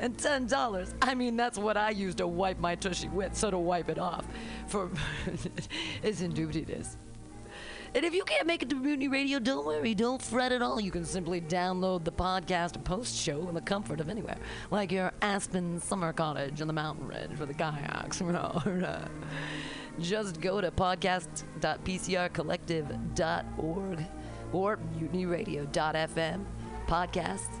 And $10, I mean, that's what I use to wipe my tushy with, so to wipe it off. For is indubity it's indubitious. And if you can't make it to Mutiny Radio, don't worry, don't fret at all. You can simply download the podcast and post show in the comfort of anywhere, like your Aspen summer cottage on the mountain ridge for the kayaks. Just go to podcast.pcrcollective.org or mutinyradio.fm podcasts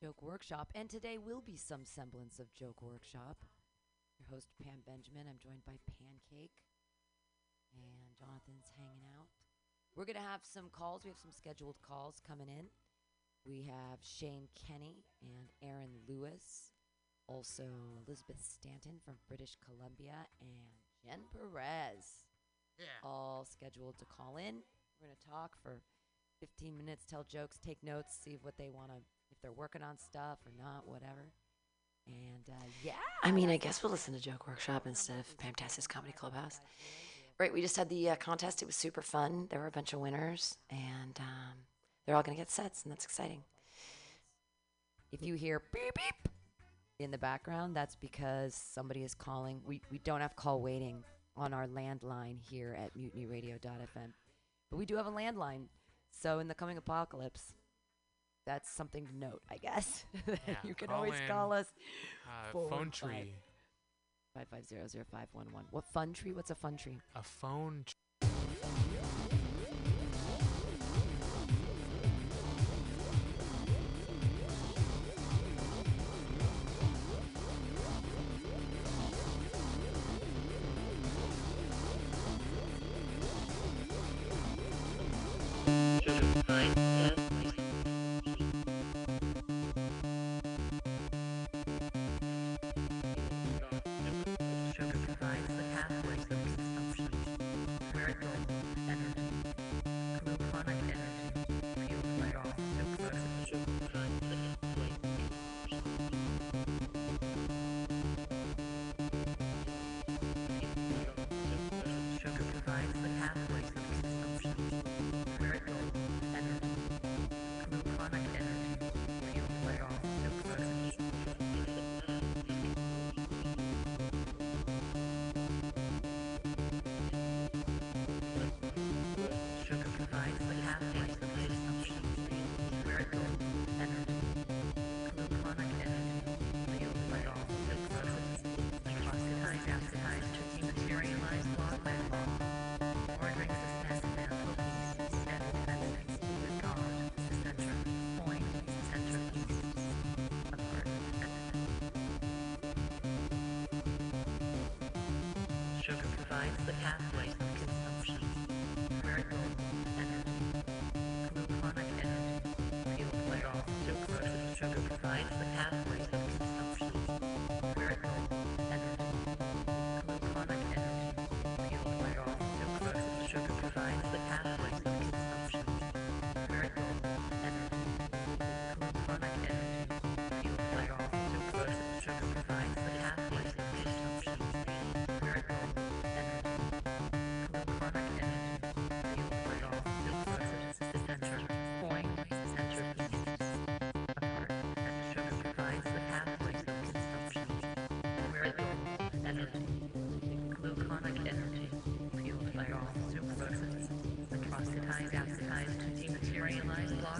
Joke Workshop, and today will be some semblance of Joke Workshop. Your host Pam Benjamin. I'm joined by Pancake, and Jonathan's hanging out. We're gonna have some calls. We have some scheduled calls coming in. We have Shane Kenny and Aaron Lewis, also Elizabeth Stanton from British Columbia, and Jen Perez Yeah. all scheduled to call in. We're going to talk for 15 minutes, tell jokes, take notes, see what they want to, if they're working on stuff or not, whatever. And uh, yeah. I mean, I guess we'll listen to Joke Workshop instead of Fantastic Comedy Clubhouse. Right, we just had the uh, contest. It was super fun. There were a bunch of winners, and um, they're all going to get sets, and that's exciting. If you hear beep beep in the background, that's because somebody is calling. We, we don't have call waiting on our landline here at mutinyradio.fm. But we do have a landline. So in the coming apocalypse, that's something to note, I guess. Yeah, you can call always in, call us. Uh, phone five. tree. 5500511. What fun tree? What's a fun tree? A phone.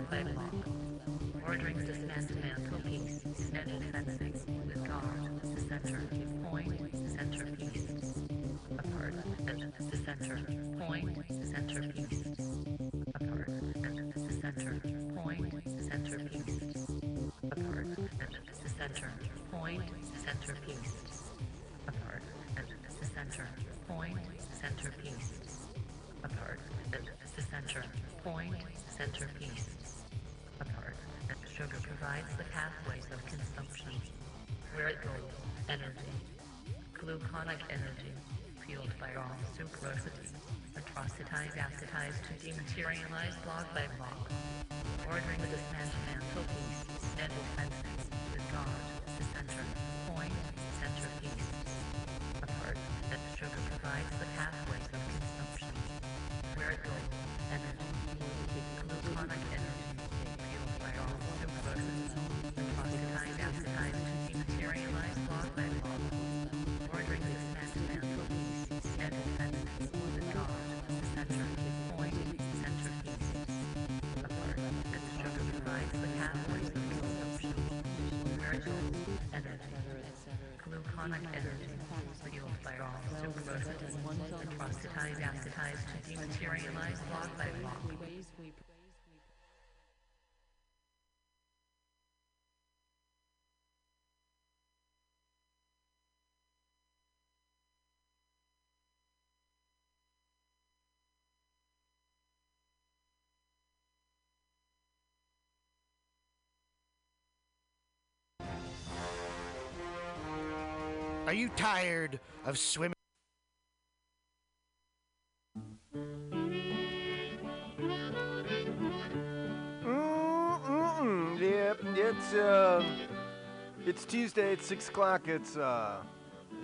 By block. Ordering dismantle piece. Steady fencing. With God. The center. Point. Centerpiece. Apart. And the center. Point. Centerpiece. Apart. And the center. Point. Centerpiece. Apart. And the center. Point. Centerpiece. Apart. And the center. Point. Centerpiece. Gluconic energy. Fueled by all sucrosity. Atrocitized acetized to dematerialize block by block. Ordering the dismantle piece. Steady fencing. Gluconic energy. Fueled by all sucroses. Atrocitized acetized to dematerialize block by block. Are you tired of swimming? Mm-mm. Yep, it's uh, it's Tuesday. It's six o'clock. It's uh,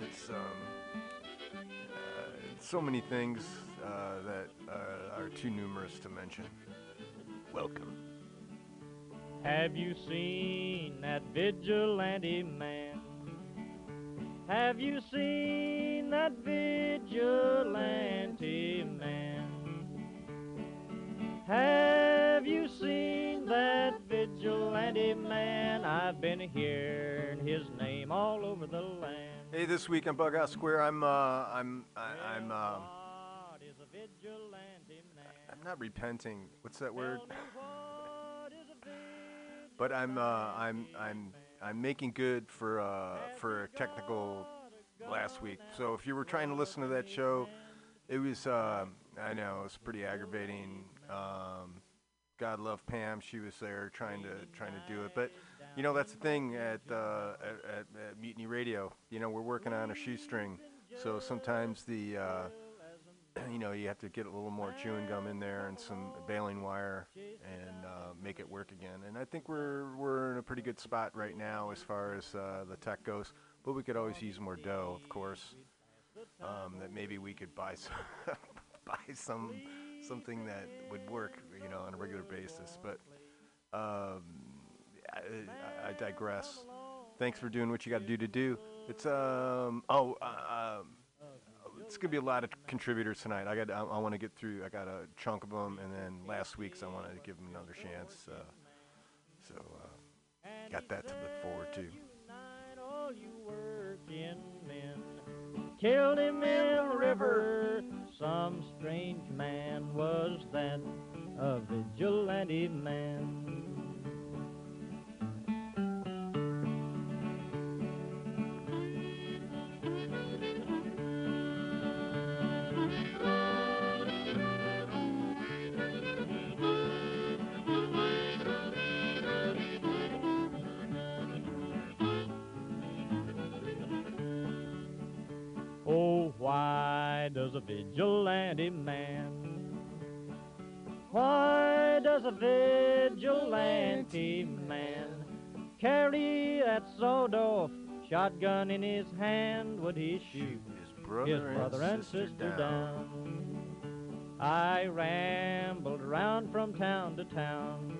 it's um, uh, so many things uh, that uh, are too numerous to mention. Welcome. Have you seen that vigilante man? Have you seen that vigilante man? Have you seen that vigilante man? I've been hearing his name all over the land. Hey, this week on Bughouse Square, I'm uh, I'm I, I'm uh, What is a vigilante man? I'm not repenting. What's that word? what is a But I'm uh, I'm I'm I'm making good for uh, for technical last week. So if you were trying to listen to that show, it was uh, I know it was pretty aggravating. Um, God love Pam, she was there trying to trying to do it. But you know that's the thing at, uh, at, at, at Mutiny Radio. You know we're working on a shoestring, so sometimes the uh, you know, you have to get a little more chewing gum in there and some baling wire and uh, make it work again. And I think we're we're in a pretty good spot right now as far as uh, the tech goes. But we could always use more dough, of course. Um, that maybe we could buy some buy some something that would work, you know, on a regular basis. But um, I, I- digress. Thanks for doing what you got to do to do. It's um oh uh, um, it's gonna be a lot of contributors tonight. I got I, I want to get through. I got a chunk of them, and then last week's I wanted to give them another chance. Uh, so uh, got that to look forward to. Killed him in the river. Some strange man was that, a vigilante man. Why does a vigilante man? Why does a vigilante man carry that sawed-off shotgun in his hand? Would he shoot His brother, his brother and sister down. down? I rambled around from town to town.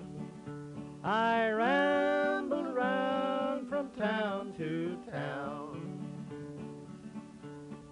I rambled around from town to town.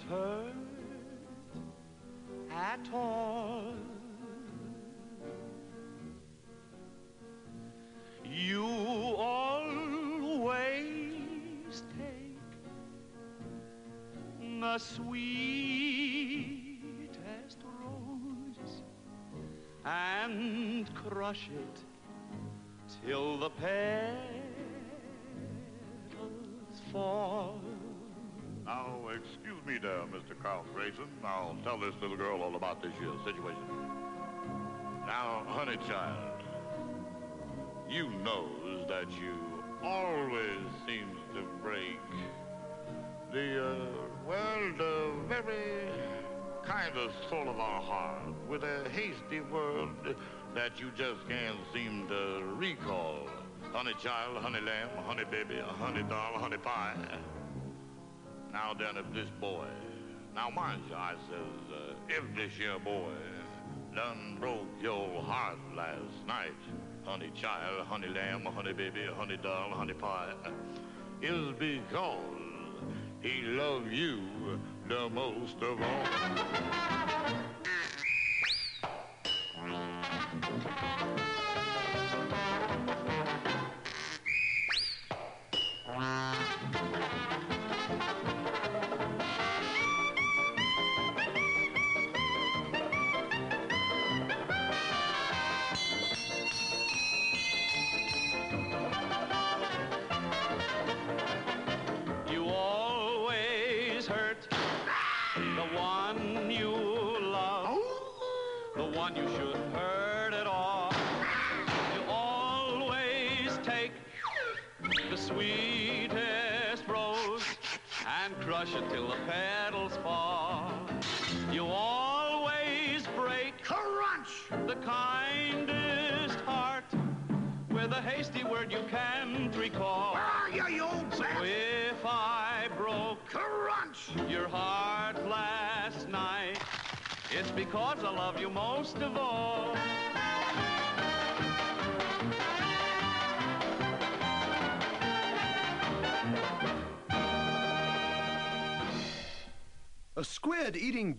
Shouldn't hurt at all. You always take the sweetest rose and crush it Carl Grayson. I'll tell this little girl all about this here situation. Now, honey child, you knows that you always seems to break the, uh, well, the very kind of sort of our heart with a hasty word that you just can't seem to recall. Honey child, honey lamb, honey baby, honey doll, honey pie. Now then, if this boy, now mind you, I says, uh, if this here boy done broke your heart last night, honey child, honey lamb, honey baby, honey doll, honey pie, is because he loved you the most of all.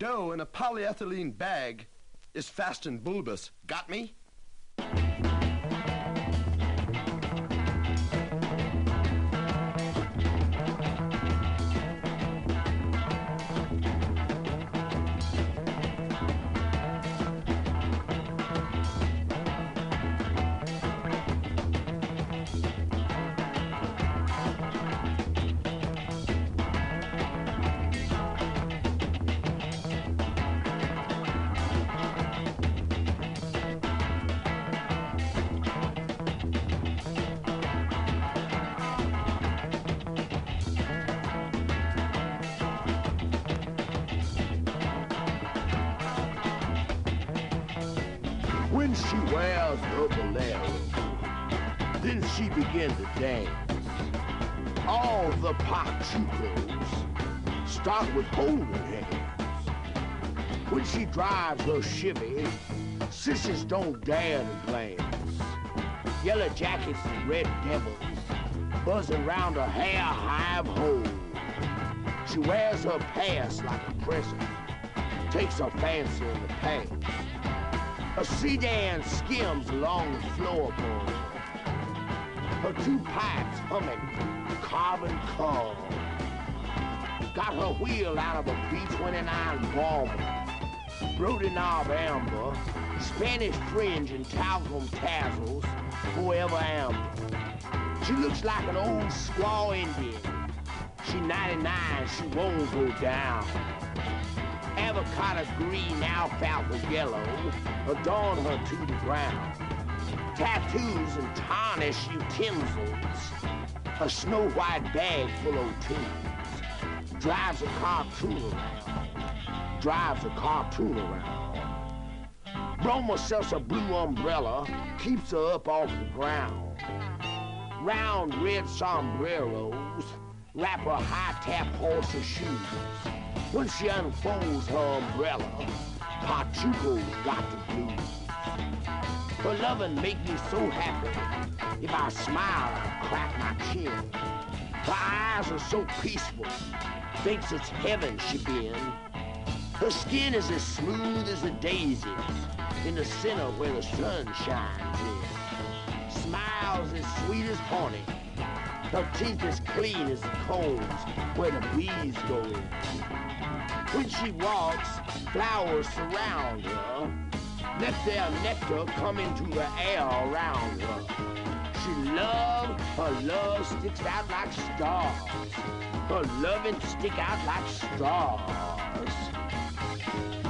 Dough in a polyethylene bag is fast and bulbous. Got me? Drives her Chevy, sissies don't dare to glance. Yellow jackets and red devils buzzing round her hair hive hole. She wears her past like a present, takes her fancy in the pants. A sedan skims along the floorboard. Her two pipes humming carbon coal. Got her wheel out of a B-29 Bomber. Brody knob amber, Spanish fringe and talcum tassels, forever amber. She looks like an old squaw Indian. She 99, she won't go down avocado green, alfalfa yellow, adorn her to the ground. Tattoos and tarnished utensils, a snow white bag full of tunes. Drives a cartoon around, drives a cartoon around. Broma sells a blue umbrella, keeps her up off the ground. Round red sombreros, wrap her high-tap horse shoes. When she unfolds her umbrella, Pachuco's got the blues. Her lovin' make me so happy. If I smile, I crack my chin. Her eyes are so peaceful. Thinks it's heaven she been. Her skin is as smooth as a daisy in the center where the sun shines in. Smiles as sweet as honey. Her teeth as clean as the combs where the bees go in. When she walks, flowers surround her. Let their nectar come into the air around her. She loves, her love sticks out like stars. Her loving stick out like stars. Thank you.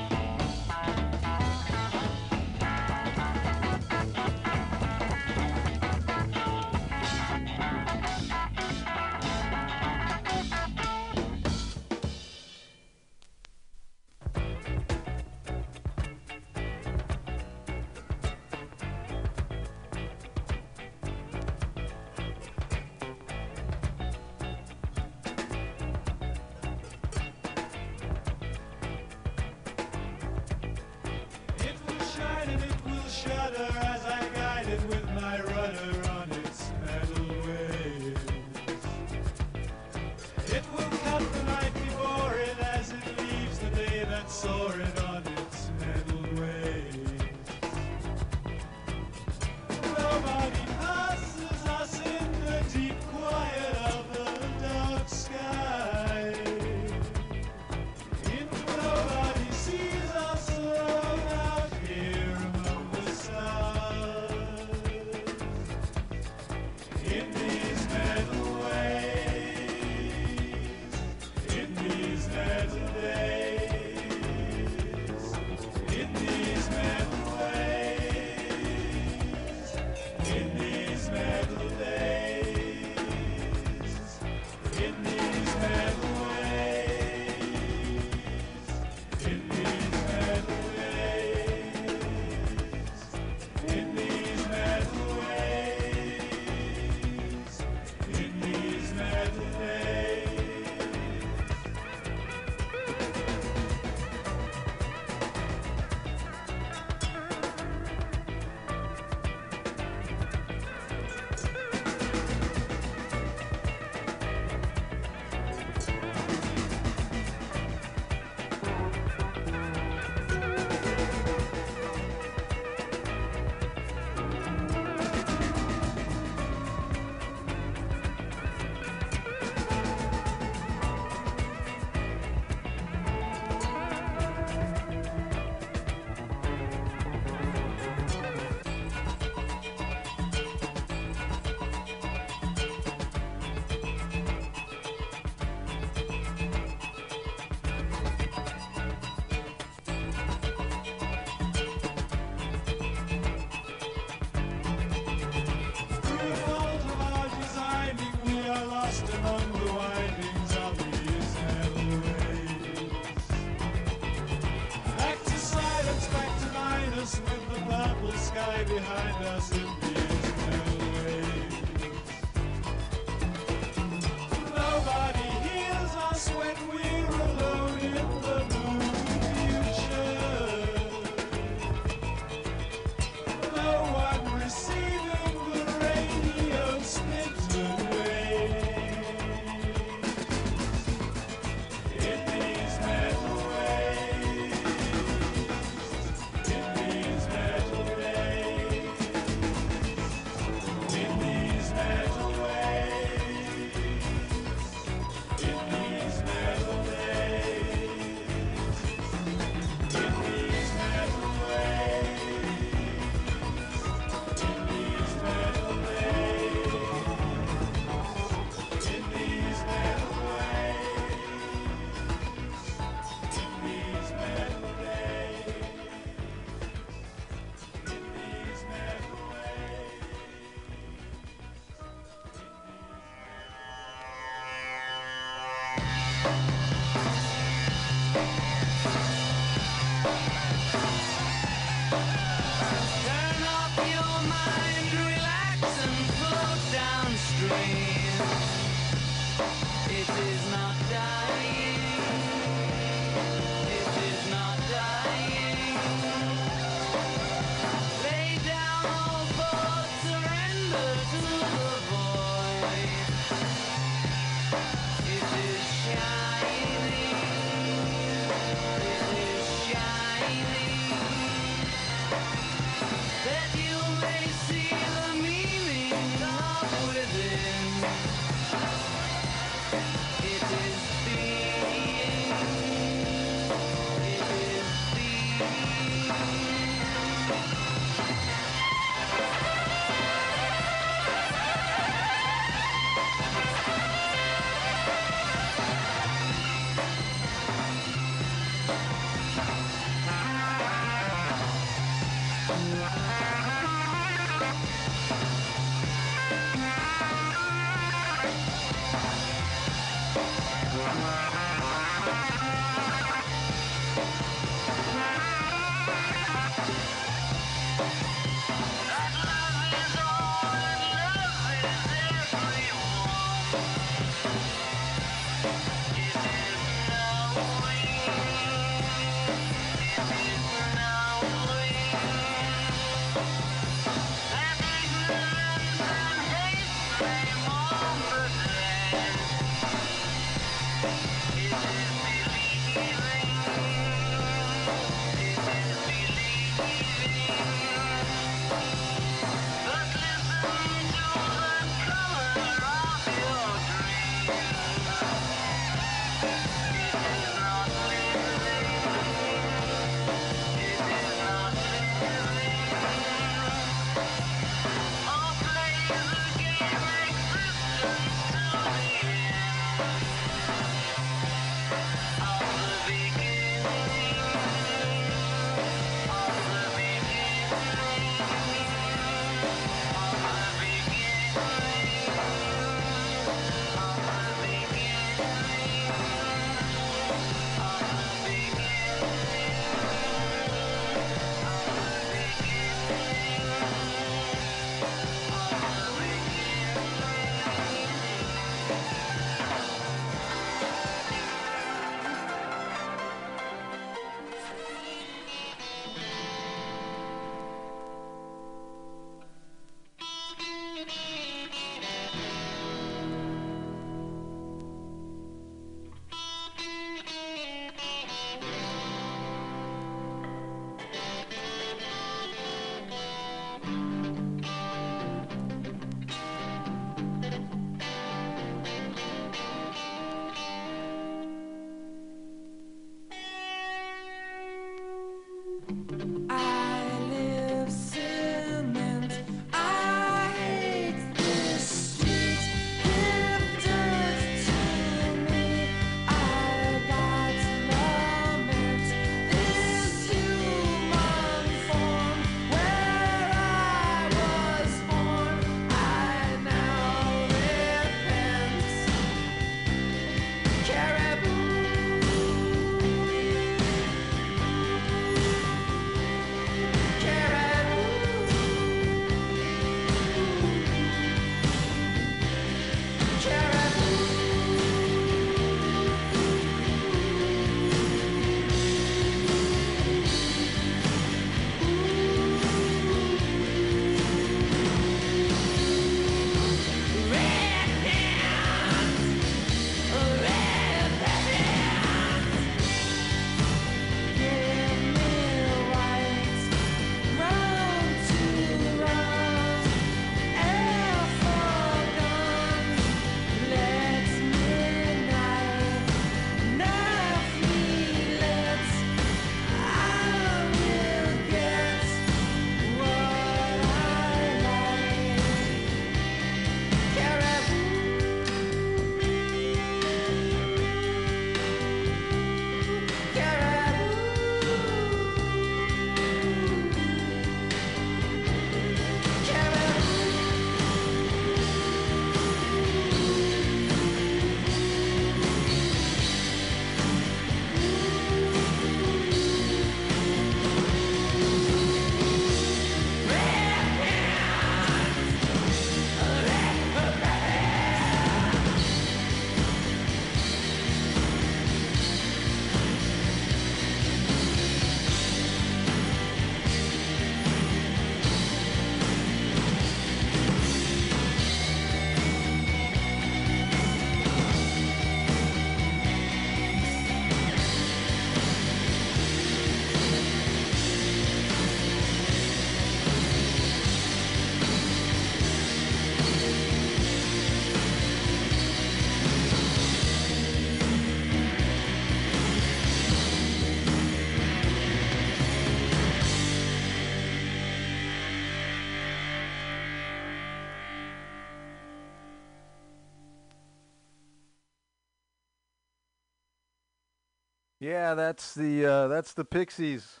Yeah, that's the uh, that's the Pixies.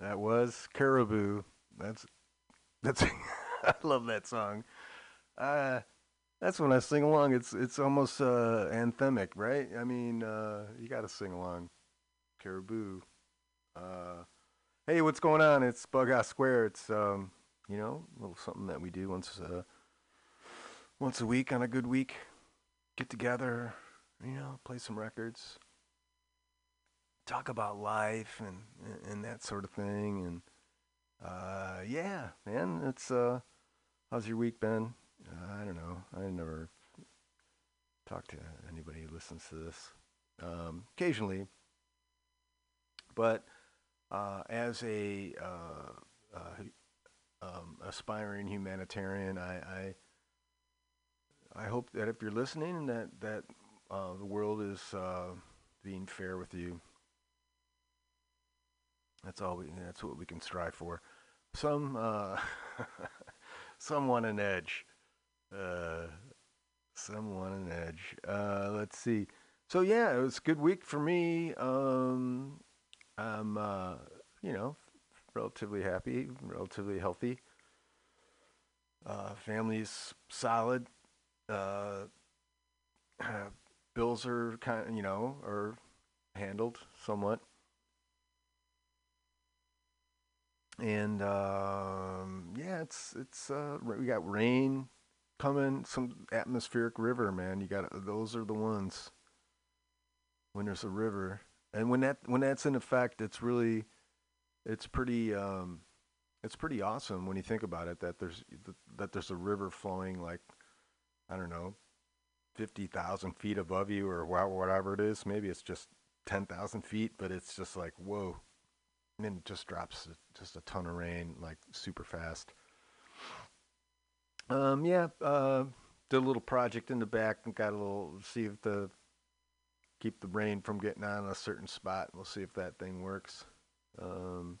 That was Caribou. That's that's I love that song. Uh, that's when I sing along. It's it's almost uh, anthemic, right? I mean, uh, you got to sing along. Caribou. Uh, hey, what's going on? It's Bug Bughouse Square. It's um, you know, a little something that we do once uh, once a week on a good week. Get together, you know, play some records, talk about life and and that sort of thing. And uh, yeah, man, it's uh, how's your week been? Uh, I don't know. I never talk to anybody who listens to this. Um, occasionally, but uh, as a uh, uh, um, aspiring humanitarian, I, I I hope that if you're listening, that that the world is being fair with you. That's all we. That's what we can strive for. Some uh, some want an edge. Uh, some want an edge. Uh, let's see. So yeah, it was a good week for me. Um, I'm uh, you know relatively happy, relatively healthy. Uh, family's solid. Uh, bills are kind of, you know, are handled somewhat. And um, yeah, it's it's uh, we got rain coming, some atmospheric river, man. You got those are the ones when there's a river, and when that when that's in effect, it's really it's pretty um, it's pretty awesome when you think about it that there's that there's a river flowing like I don't know fifty thousand feet above you or whatever it is. Maybe it's just ten thousand feet, but it's just like whoa. And then it just drops just a ton of rain like super fast. Um, yeah, uh, did a little project in the back and got a little see if the keep the rain from getting on a certain spot. We'll see if that thing works. Um,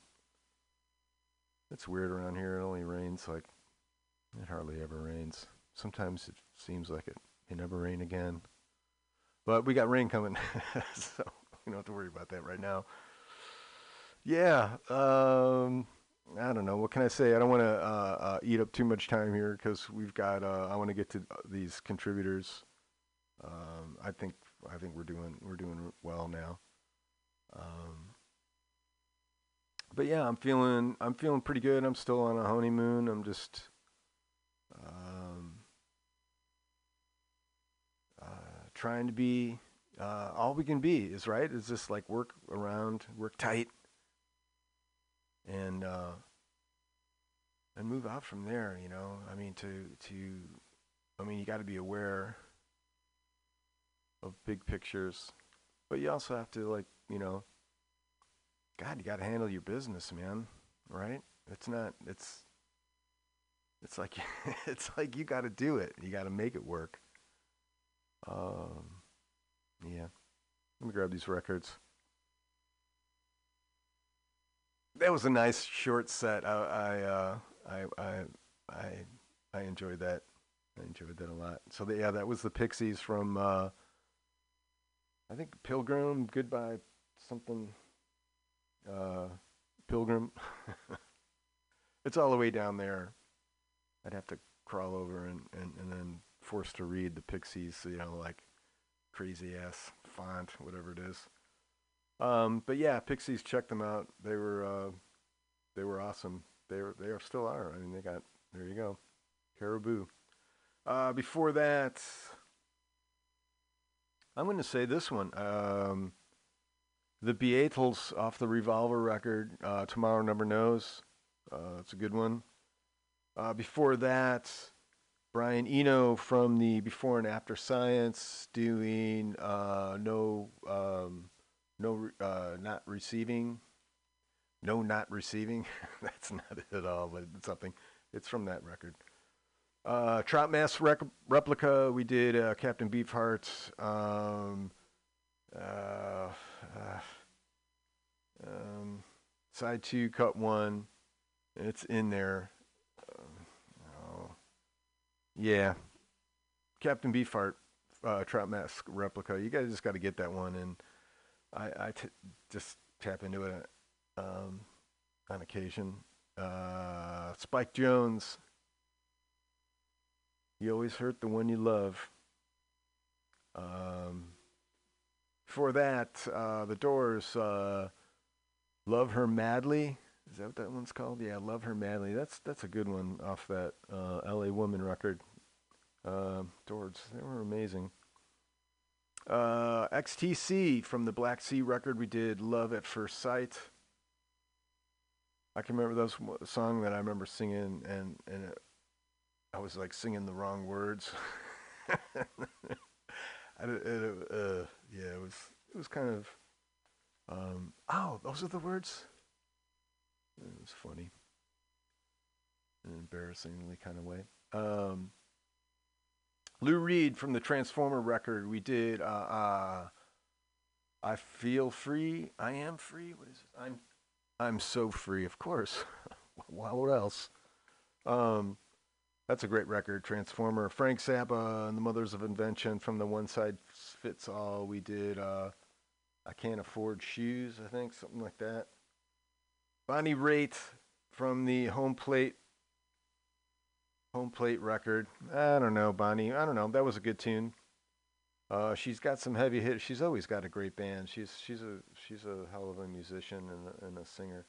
it's weird around here. It only rains like it hardly ever rains. Sometimes it seems like it may never rain again. But we got rain coming, so we don't have to worry about that right now. Yeah, um, I don't know. What can I say? I don't want to uh, uh, eat up too much time here because we've got. Uh, I want to get to uh, these contributors. Um, I think I think we're doing we're doing well now. Um, but yeah, I'm feeling I'm feeling pretty good. I'm still on a honeymoon. I'm just um, uh, trying to be uh, all we can be. Is right. Is just like work around, work tight, and uh, and move out from there. You know, I mean to to, I mean you got to be aware of big pictures, but you also have to like you know God, you got to handle your business, man. Right? It's not. It's. It's like it's like you got to do it. You got to make it work. Um, yeah. Let me grab these records. That was a nice short set. I I uh, I I I I enjoyed that. I enjoyed that a lot. So the, yeah, that was the Pixies from. Uh, I think Pilgrim. Goodbye. Something uh, Pilgrim. it's all the way down there. I'd have to crawl over and, and, and then forced to read the Pixies, you know, like crazy ass font, whatever it is. Um, but yeah, Pixies, check them out. They were uh, they were awesome. They were they are still are. I mean, they got there you go, Caribou. Uh, before that, I'm going to say this one. Um, the Beatles off the Revolver record, uh, Tomorrow Never Knows. Uh, it's a good one. Uh, before that, Brian Eno from the Before and After Science doing uh, no, um, no, uh, not receiving, no, not receiving. That's not it at all, but it's something. It's from that record. Uh, Trout Mask rec- replica. We did uh, Captain Beefheart. Um, uh, uh, um, side two, cut one. It's in there. Um, oh, yeah. Captain Beefheart, uh, Trout Mask replica. You guys just got to get that one. And I, I t- just tap into it um, on occasion. Uh, Spike Jones. You always hurt the one you love. Um, before that, uh, the Doors. Uh, love her madly. Is that what that one's called? Yeah, love her madly. That's that's a good one off that uh, L.A. Woman record. Uh, Doors. They were amazing. Uh, XTC from the Black Sea record we did Love at First Sight. I can remember that was a song that I remember singing and and it, I was like singing the wrong words. I, it, uh, yeah, it was it was kind of um, oh those are the words. It was funny, in an embarrassingly kind of way. Um, Lou Reed from the Transformer record. We did. Uh, uh, I feel free. I am free. What is it? I'm. I'm so free. Of course. What else? Um, that's a great record. Transformer. Frank Zappa and the Mothers of Invention from the One Size Fits All. We did. Uh, I can't afford shoes. I think something like that. Bonnie Raitt from the Home Plate home plate record. I don't know, Bonnie. I don't know. That was a good tune. Uh, she's got some heavy hits. She's always got a great band. She's she's a she's a hell of a musician and a, and a singer.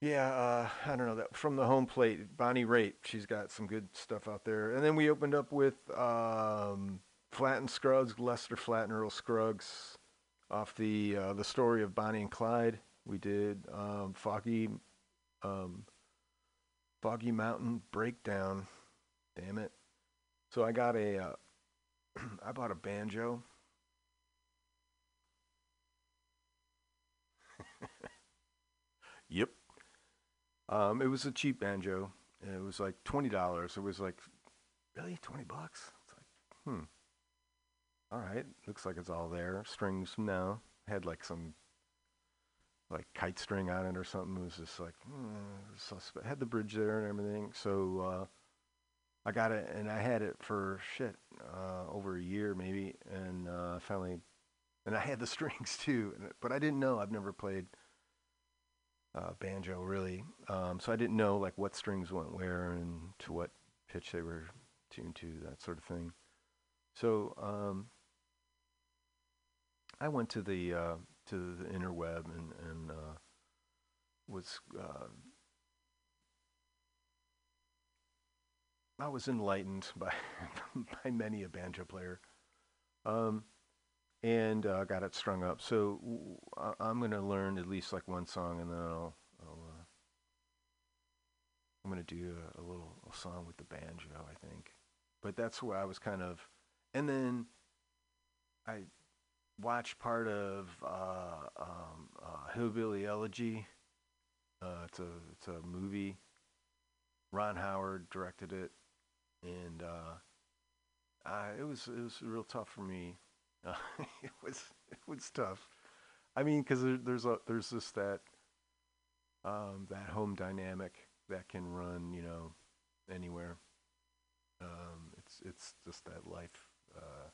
Yeah, uh, I don't know that from the home plate. Bonnie Raitt. She's got some good stuff out there. And then we opened up with um, Flatt and Scruggs, Lester Flatt and Earl Scruggs, off the uh, the story of Bonnie and Clyde. We did um, Foggy. Um, Foggy Mountain Breakdown. Damn it. So I got a, uh, I bought a banjo. yep. Um, it was a cheap banjo. It was like twenty dollars. It was like, really twenty bucks? It's like, hmm. All right. Looks like it's all there. Strings no. Had like some like kite string on it or something. It was just like mm, suspect. Had the bridge there and everything. So uh, I got it, and I had it for shit uh, over a year maybe, and uh, finally, and I had the strings too. But I didn't know. I've never played uh, banjo really, um, so I didn't know like what strings went where and to what pitch they were tuned to, that sort of thing. So um, I went to the uh, to the interweb and and uh, was uh, I was enlightened by by many a banjo player, um, and uh, got it strung up. So w- I, am gonna learn at least like one song, and then I'll, I'll uh, I'm gonna do a, a little a song with the banjo, I think. But that's where I was kind of, and then I watched part of uh, um, uh, Hillbilly Elegy. Uh, it's a it's a movie. Ron Howard directed it, and uh, I, it was it was real tough for me. It was it was tough. I mean, because there, there's a there's just that um, that home dynamic that can run, you know, anywhere. Um, it's it's just that life. Uh,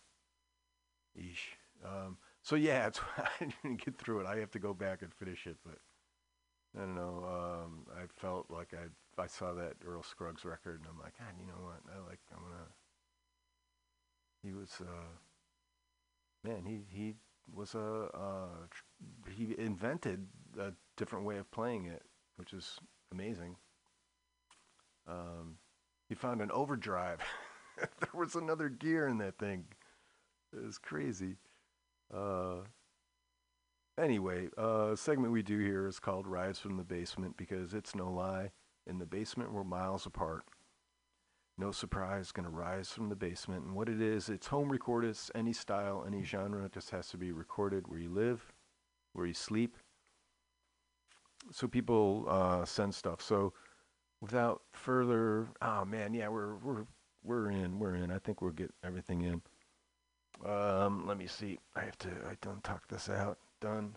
Eesh. Um, so yeah, I didn't get through it. I have to go back and finish it, but I don't know. Um, I felt like I I saw that Earl Scruggs record, and I'm like, God, you know what? I like. I'm gonna. He was, uh, man. He he was a uh, he invented a different way of playing it, which is amazing. Um, he found an overdrive. there was another gear in that thing. It was crazy. Uh, anyway, uh, segment we do here is called Rise from the Basement because it's no lie. In the basement, we're miles apart. No surprise, gonna rise from the basement. And what it is, it's home recorded, it's any style, any genre. It just has to be recorded where you live, where you sleep. So people uh, send stuff. So without further, oh man, yeah, we're we're we're in, we're in. I think we'll get everything in. Um, let me see. I have to, I done talked this out. Done.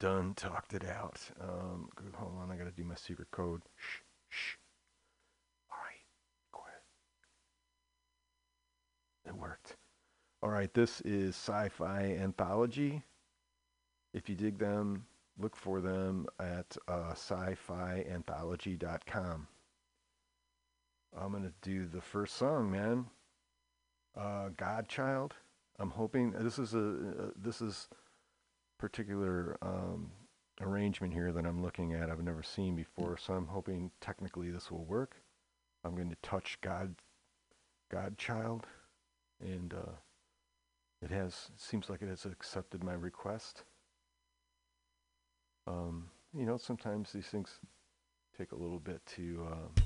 Done talked it out. Um, hold on, I gotta do my secret code. Shh, shh. All right, quiet. It worked. All right, this is Sci-Fi Anthology. If you dig them, look for them at uh, sci-fianthology.com. I'm gonna do the first song, man uh, Godchild. I'm hoping uh, this is a, uh, this is particular um, arrangement here that I'm looking at. I've never seen before, so I'm hoping technically this will work. I'm going to touch God, Godchild, and uh, it has it seems like it has accepted my request. Um, you know, sometimes these things take a little bit to. Uh,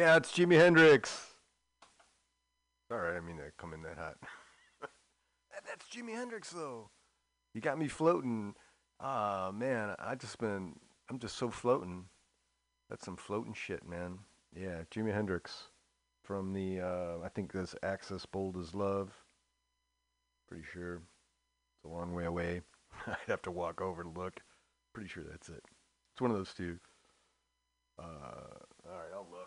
Yeah, it's Jimi Hendrix. Sorry, I mean to come in that hot. That- That's Jimi Hendrix, though. You got me floating. Ah, man, I just been. I'm just so floating. That's some floating shit, man. Yeah, Jimi Hendrix from the. Uh, I think that's Axis Bold as Love. Pretty sure. It's a long way away. I'd have to walk over to look. Pretty sure that's it. It's one of those two. Uh, all right, I'll look.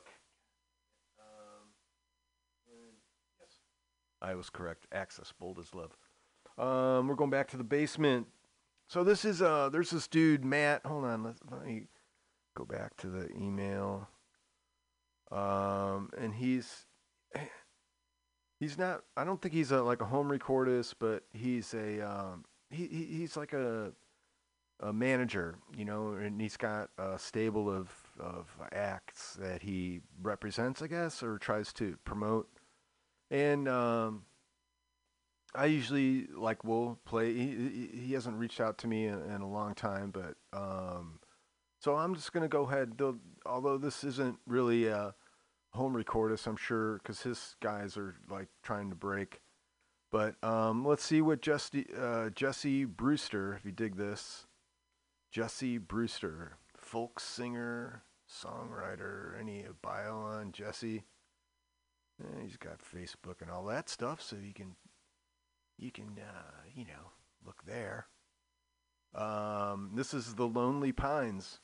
I was correct. Axis, bold as love. Um, we're going back to the basement. So this is uh, there's this dude Matt. Hold on, let let me go back to the email. Um, and he's he's not. I don't think he's a like a home recordist, but he's a um, he, he he's like a a manager, you know, and he's got a stable of of acts that he represents, I guess, or tries to promote. And um, I usually like will play. He, he hasn't reached out to me in, in a long time, but um, so I'm just gonna go ahead. Though, although this isn't really a home recordist, I'm sure because his guys are like trying to break. But um, let's see what Jesse uh, Jesse Brewster, if you dig this, Jesse Brewster, folk singer, songwriter. Any bio on Jesse? Eh, he's got Facebook and all that stuff, so you can you can uh, you know look there. Um, this is the Lonely Pines.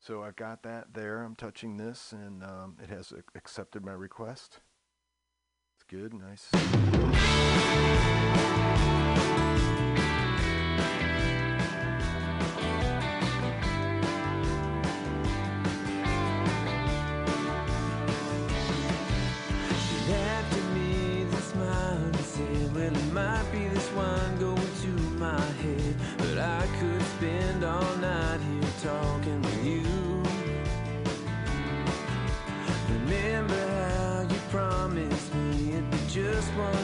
So I've got that there. I'm touching this, and um, it has ac- accepted my request. It's good, nice. Be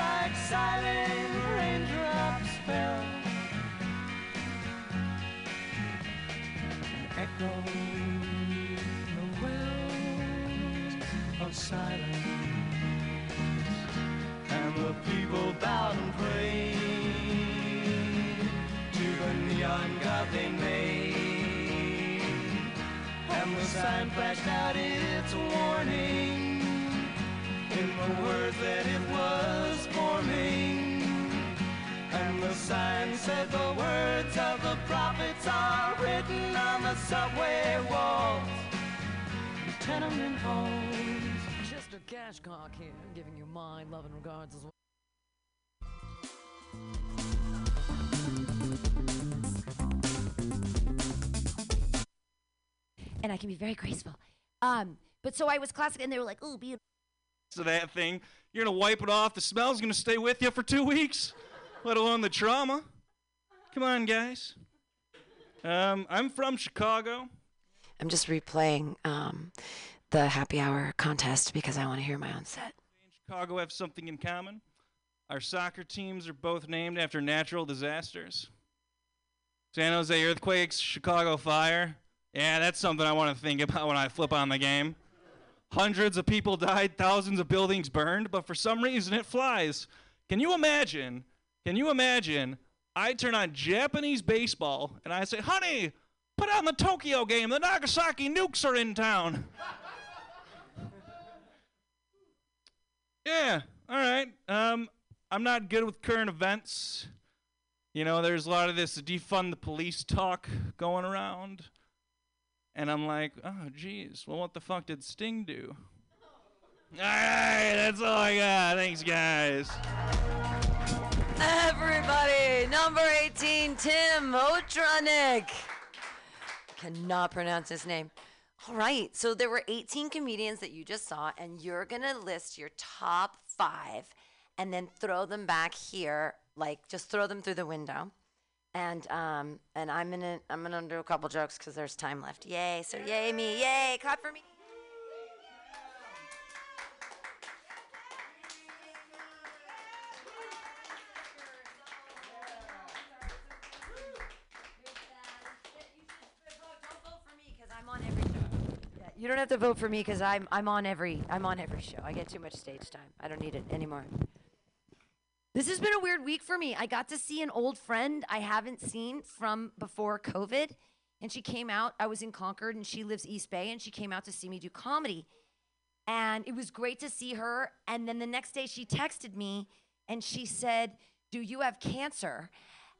like silent raindrops, fell. And echoed the wells of silence. And the people bowed and prayed to the neon god they made. And the sign flashed out its warning in the words that it was forming. And the sign said the words of the prophets are written on the subway walls, the tenement halls. Chester Cashcock here, giving you my love and regards as well. and I can be very graceful. Um, but so I was classic, and they were like, "Ooh, beautiful." To that thing. You're gonna wipe it off. The smell's gonna stay with you for two weeks, let alone the trauma. Come on, guys. Um, I'm from Chicago. I'm just replaying um, the happy hour contest because I want to hear my own set. Chicago have something in common. Our soccer teams are both named after natural disasters. San Jose earthquakes, Chicago fire. Yeah, that's something I want to think about when I flip on the game. Hundreds of people died, thousands of buildings burned, but for some reason it flies. Can you imagine? Can you imagine? I turn on Japanese baseball and I say, honey, put on the Tokyo game. The Nagasaki nukes are in town. yeah, all right. Um, I'm not good with current events. You know, there's a lot of this defund the police talk going around. And I'm like, oh, geez, well, what the fuck did Sting do? All right, that's all I got. Thanks, guys. Everybody, number 18, Tim Otranik. Cannot pronounce his name. All right, so there were 18 comedians that you just saw, and you're gonna list your top five, and then throw them back here, like just throw them through the window. And um and I'm gonna I'm gonna do a couple jokes because there's time left. Yay! So yay me! Yay! Clap for me! You don't have to vote for me because I'm I'm on every I'm on every show. I get too much stage time. I don't need it anymore. This has been a weird week for me. I got to see an old friend I haven't seen from before COVID, and she came out. I was in Concord, and she lives East Bay, and she came out to see me do comedy. And it was great to see her. And then the next day, she texted me, and she said, "Do you have cancer?"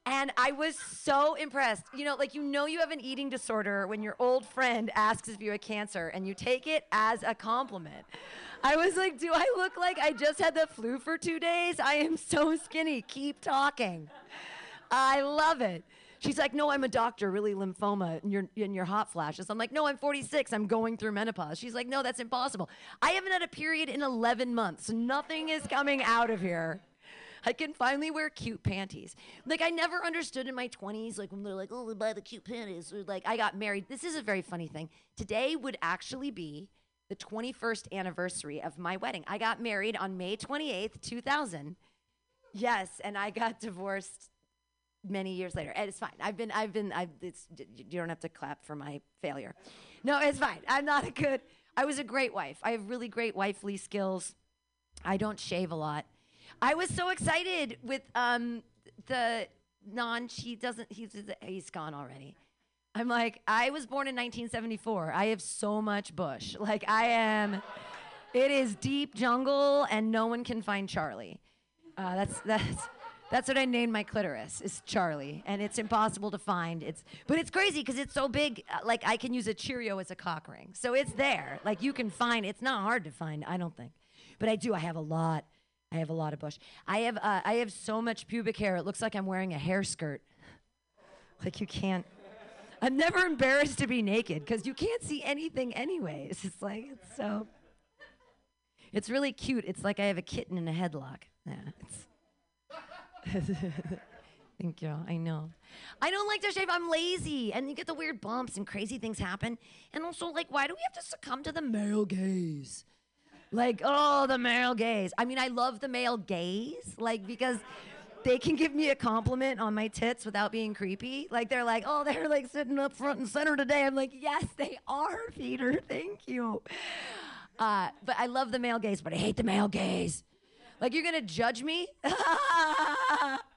And I was so impressed. You know, like you know you have an eating disorder when your old friend asks if you have cancer and you take it as a compliment. I was like, do I look like I just had the flu for two days? I am so skinny. Keep talking. I love it. She's like, no, I'm a doctor, really lymphoma in your in your hot flashes. I'm like, no, I'm 46. I'm going through menopause. She's like, no, that's impossible. I haven't had a period in 11 months. Nothing is coming out of here. I can finally wear cute panties. Like I never understood in my 20s, like when they're like, "Oh, buy the cute panties," or like I got married. This is a very funny thing. Today would actually be the 21st anniversary of my wedding. I got married on May 28th, 2000. Yes, and I got divorced many years later. And it's fine. I've been, I've been, I've, it's, you don't have to clap for my failure. No, it's fine. I'm not a good, I was a great wife. I have really great wifely skills. I don't shave a lot. I was so excited with um, the non, she doesn't, he's, he's gone already. I'm like, I was born in 1974. I have so much bush. Like, I am, it is deep jungle and no one can find Charlie. Uh, that's, that's, that's what I named my clitoris is Charlie, and it's impossible to find. It's but it's crazy because it's so big. uh, Like I can use a Cheerio as a cock ring, so it's there. Like you can find. It's not hard to find. I don't think, but I do. I have a lot. I have a lot of bush. I have uh, I have so much pubic hair. It looks like I'm wearing a hair skirt. Like you can't. I'm never embarrassed to be naked because you can't see anything anyways. It's like it's so. It's really cute. It's like I have a kitten in a headlock. Yeah. Thank you. I know. I don't like to shave. I'm lazy, and you get the weird bumps and crazy things happen. And also, like, why do we have to succumb to the male gaze? Like, oh, the male gaze. I mean, I love the male gaze, like because they can give me a compliment on my tits without being creepy. Like they're like, oh, they're like sitting up front and center today. I'm like, yes, they are, Peter. Thank you. Uh, but I love the male gaze, but I hate the male gaze. Like you're gonna judge me?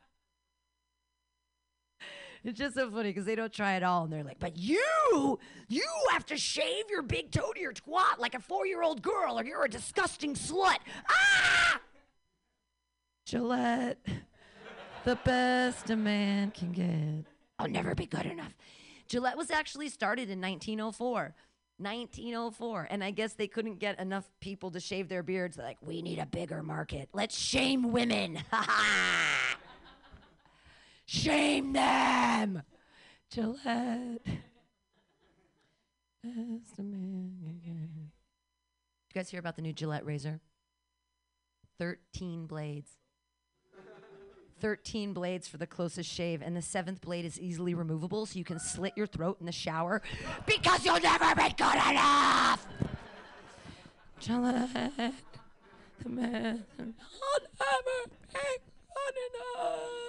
it's just so funny because they don't try at all, and they're like, "But you, you have to shave your big toe to your twat like a four-year-old girl, or you're a disgusting slut." Ah! Gillette, the best a man can get. I'll never be good enough. Gillette was actually started in 1904. 1904. And I guess they couldn't get enough people to shave their beards. They're like, we need a bigger market. Let's shame women. shame them. Gillette. Best man can get. You guys hear about the new Gillette razor? 13 blades. 13 blades for the closest shave, and the seventh blade is easily removable, so you can slit your throat in the shower because you'll never be good enough. Gillette, the man, I'll never be good enough.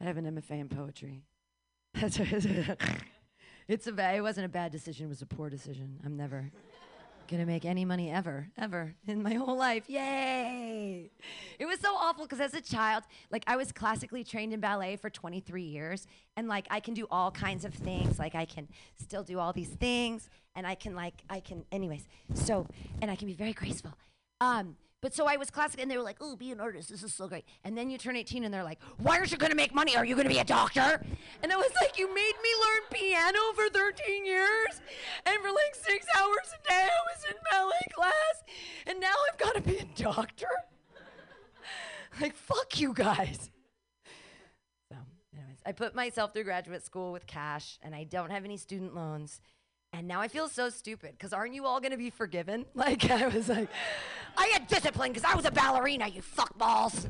I have an MFA in poetry. That's it's a bad, it wasn't a bad decision. It was a poor decision. I'm never gonna make any money ever, ever in my whole life. Yay! It was so awful because as a child, like I was classically trained in ballet for 23 years, and like I can do all kinds of things. Like I can still do all these things, and I can like I can, anyways. So, and I can be very graceful. Um, but so I was classic, and they were like, "Oh, be an artist. This is so great." And then you turn 18, and they're like, "Why aren't you gonna make money? Are you gonna be a doctor?" And I was like, "You made me learn piano for 13 years, and for like six hours a day I was in ballet class, and now I've got to be a doctor." like, fuck you guys. So, anyways, I put myself through graduate school with cash, and I don't have any student loans. And now I feel so stupid because aren't you all gonna be forgiven? Like I was like, I had discipline because I was a ballerina, you fuckballs.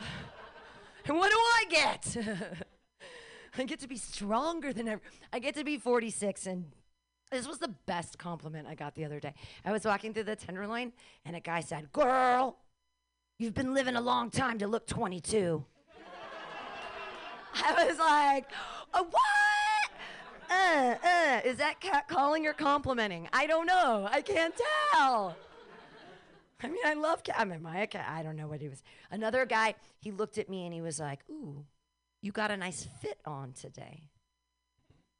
and what do I get? I get to be stronger than ever. I get to be 46 and this was the best compliment I got the other day. I was walking through the Tenderloin and a guy said, Girl, you've been living a long time to look 22. I was like, "Uh, what? Uh, uh, is that cat calling or complimenting? I don't know. I can't tell. I mean, I love cat. I mean, my cat. I don't know what he was. Another guy, he looked at me and he was like, "Ooh, you got a nice fit on today."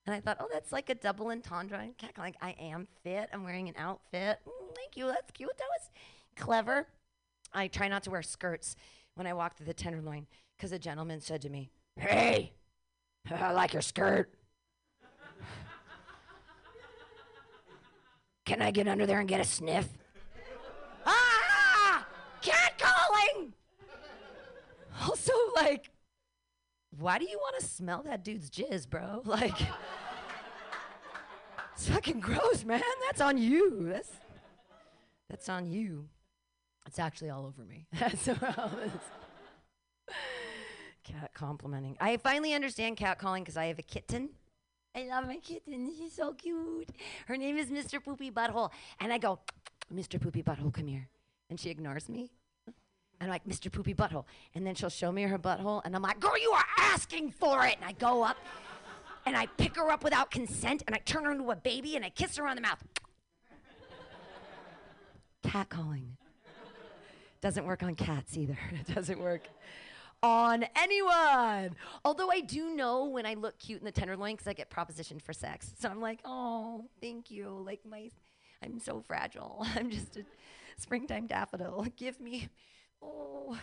And I thought, oh, that's like a double entendre. And cat like, I am fit. I'm wearing an outfit. Mm, thank you. That's cute. That was clever. I try not to wear skirts when I walk through the Tenderloin because a gentleman said to me, Hey, I like your skirt. Can I get under there and get a sniff? ah! Cat calling! Also, like, why do you want to smell that dude's jizz, bro? Like, it's fucking gross, man. That's on you. That's that's on you. It's actually all over me. That's. Cat complimenting. I finally understand cat calling because I have a kitten. I love my kitten. She's so cute. Her name is Mr. Poopy Butthole. And I go, Mr. Poopy Butthole, come here. And she ignores me. And I'm like, Mr. Poopy Butthole. And then she'll show me her butthole. And I'm like, girl, you are asking for it. And I go up and I pick her up without consent and I turn her into a baby and I kiss her on the mouth. Cat calling. Doesn't work on cats either. It doesn't work on anyone. Although I do know when I look cute in the tenderloin because I get propositioned for sex. So I'm like, oh, thank you. Like my, I'm so fragile. I'm just a springtime daffodil. Give me, oh.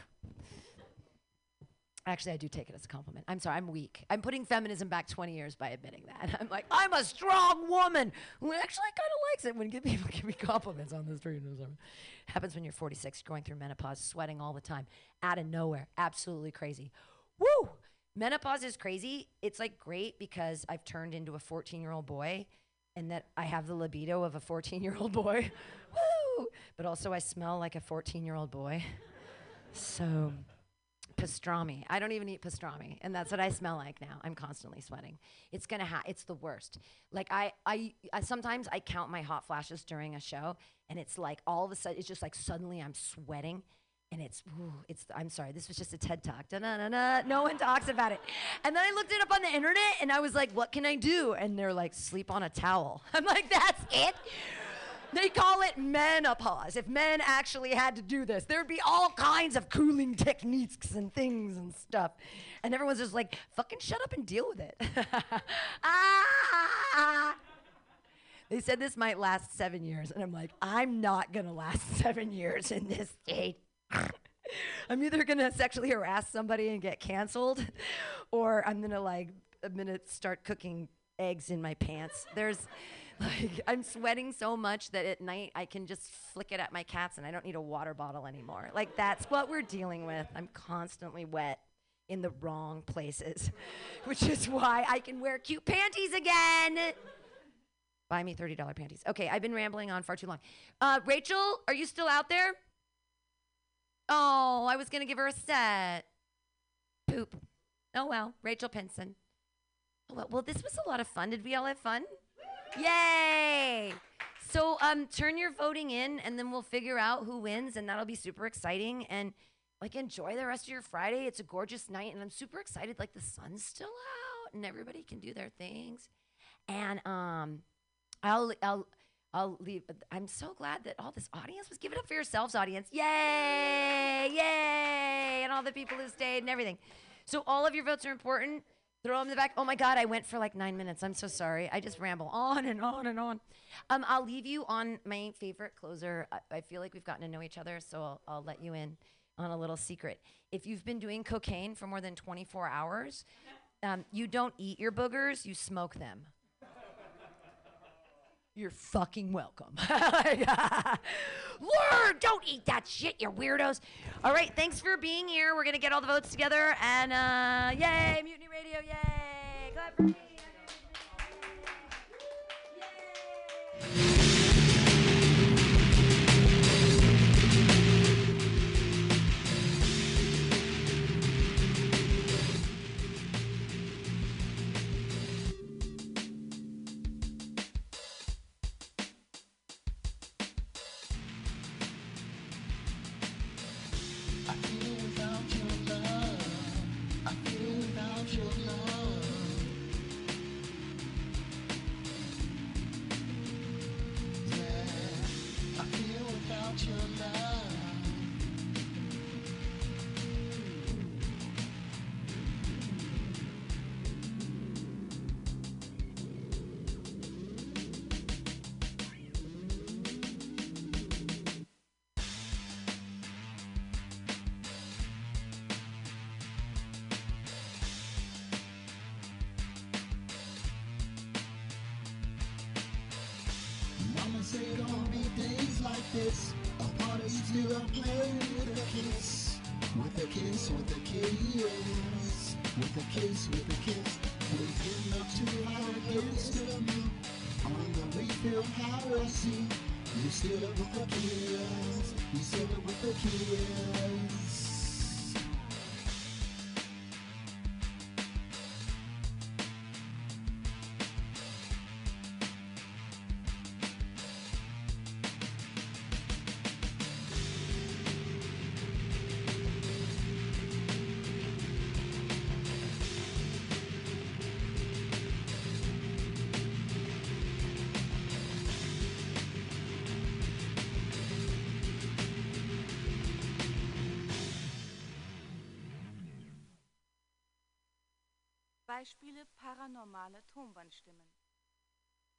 Actually, I do take it as a compliment. I'm sorry, I'm weak. I'm putting feminism back 20 years by admitting that. I'm like, I'm a strong woman who actually kind of likes it when people give me compliments on this street. or something. Happens when you're 46, going through menopause, sweating all the time, out of nowhere, absolutely crazy. Woo! Menopause is crazy. It's like great because I've turned into a 14 year old boy and that I have the libido of a 14 year old boy. Woo! But also, I smell like a 14 year old boy. So pastrami. I don't even eat pastrami, and that's what I smell like now. I'm constantly sweating. It's gonna ha- It's the worst. Like I, I, I sometimes I count my hot flashes during a show, and it's like all of a sudden, it's just like suddenly I'm sweating. And it's, ooh, it's. I'm sorry. This was just a TED talk. Da-na-na-na. No one talks about it. And then I looked it up on the internet, and I was like, "What can I do?" And they're like, "Sleep on a towel." I'm like, "That's it." They call it menopause. If men actually had to do this, there'd be all kinds of cooling techniques and things and stuff. And everyone's just like, fucking shut up and deal with it. ah! They said this might last seven years. And I'm like, I'm not going to last seven years in this state. I'm either going to sexually harass somebody and get canceled, or I'm going to like, going to start cooking eggs in my pants. There's. Like I'm sweating so much that at night I can just flick it at my cats and I don't need a water bottle anymore. Like that's what we're dealing with. I'm constantly wet in the wrong places, which is why I can wear cute panties again. Buy me $30 panties. Okay, I've been rambling on far too long. Uh, Rachel, are you still out there? Oh, I was going to give her a set. Poop. Oh well, Rachel Pinson. Oh, well, well, this was a lot of fun. Did we all have fun? Yay! So um, turn your voting in, and then we'll figure out who wins, and that'll be super exciting. And like, enjoy the rest of your Friday. It's a gorgeous night, and I'm super excited. Like, the sun's still out, and everybody can do their things. And um, I'll I'll I'll leave. I'm so glad that all this audience was. Give it up for yourselves, audience! Yay! Yay! And all the people who stayed and everything. So all of your votes are important. Throw them in the back. Oh my God, I went for like nine minutes. I'm so sorry. I just ramble on and on and on. Um, I'll leave you on my favorite closer. I, I feel like we've gotten to know each other, so I'll, I'll let you in on a little secret. If you've been doing cocaine for more than 24 hours, um, you don't eat your boogers, you smoke them. You're fucking welcome. Lord, don't eat that shit, you weirdos. All right, thanks for being here. We're gonna get all the votes together, and uh, yay, Mutiny Radio, yay! Clap for me. Yay. A kiss, with a kiss. With a kiss, with a kiss. We're getting up too high, girl, still me. On the Mayfield Highway, you still with the kiss. You still with the kiss.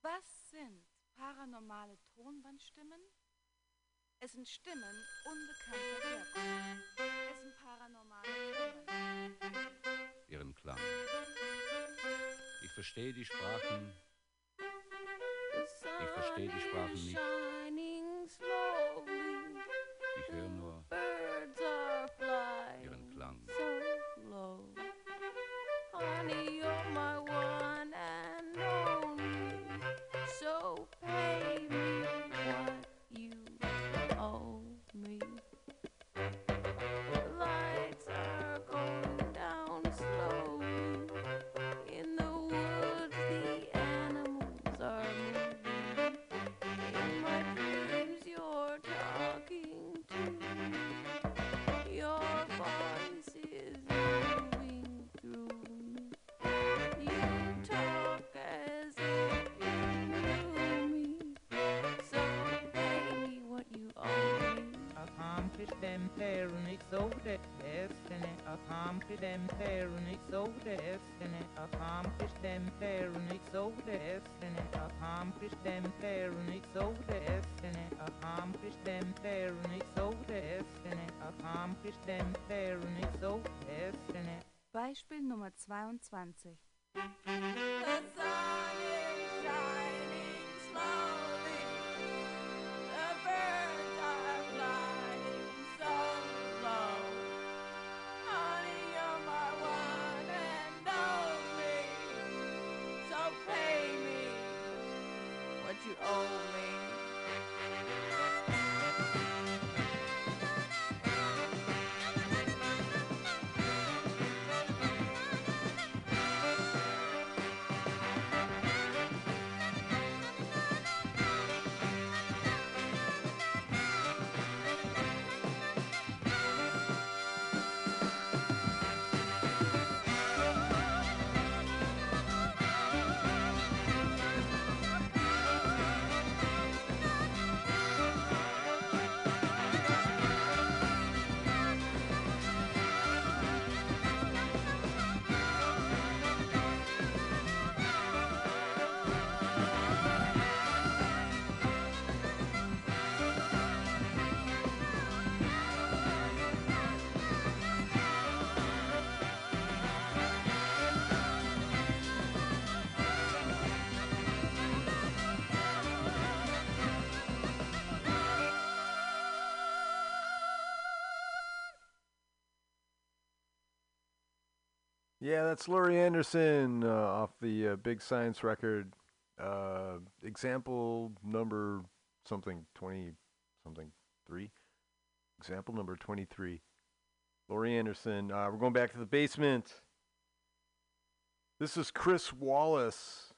Was sind paranormale Tonbandstimmen? Es sind Stimmen unbekannter Herkunft. Es sind paranormale Tonbandstimmen. ihren Klang. Ich verstehe die Sprachen. Ich verstehe die Sprachen nicht. 22. Yeah, that's Laurie Anderson uh, off the uh, Big Science record. Uh, example number something 20 something 3. Example number 23. Laurie Anderson. Uh, we're going back to the basement. This is Chris Wallace.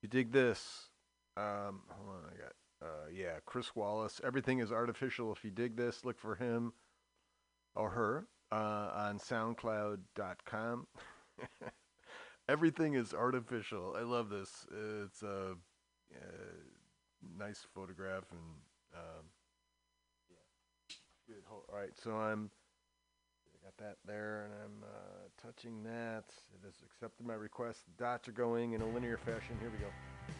You dig this? Um, hold on, I got. Uh, yeah, Chris Wallace. Everything is artificial. If you dig this, look for him or her uh, on SoundCloud.com. Everything is artificial. I love this. It's a, nice photograph and um, yeah, good. All right, so I'm I got that there, and I'm uh, touching that. It has accepted my request. The dots are going in a linear fashion. Here we go.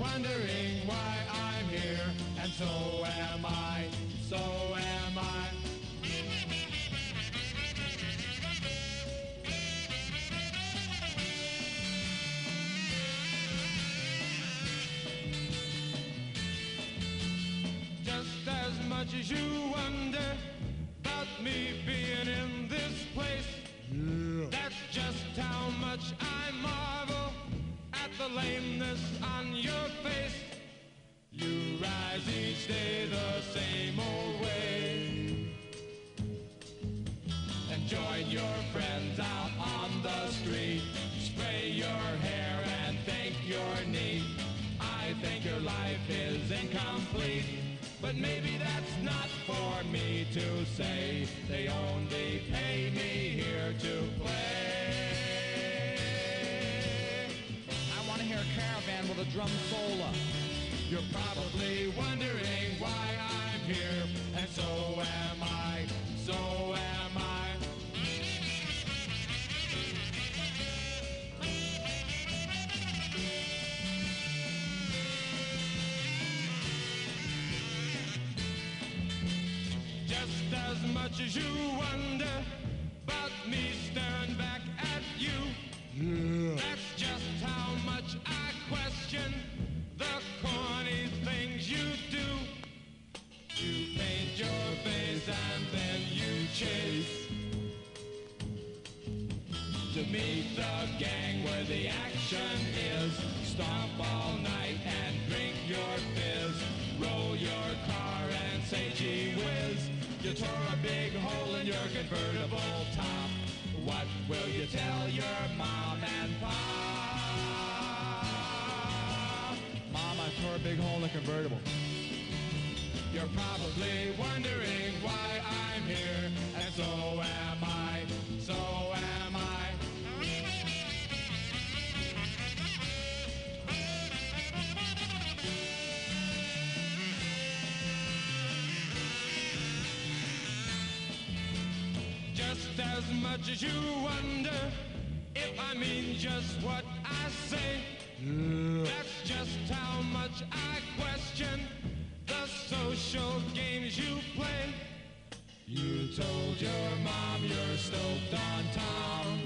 Wondering why I'm here, and so am I, so am I. Just as much as you wonder about me being in this place, that's just how much I marvel at the lameness You each day the same old way. And join your friends out on the street. Spray your hair and thank your knee. I think your life is incomplete. But maybe that's not for me to say. They only pay me here to play. I want to hear a caravan with a drum solo. You're probably wondering why I'm here, and so am I, so am I. Just as much as you wonder about me staring back at you, yeah. that's just how much I question the gang where the action is. Stomp all night and drink your fizz. Roll your car and say gee whiz. You tore a big hole in your convertible top. What will you tell your mom and pop? Mom, I tore a big hole in the convertible. You're probably wondering why I'm here, and so am I, as much as you wonder if I mean just what I say. That's just how much I question the social games you play. You told your mom you're stoked on Tom.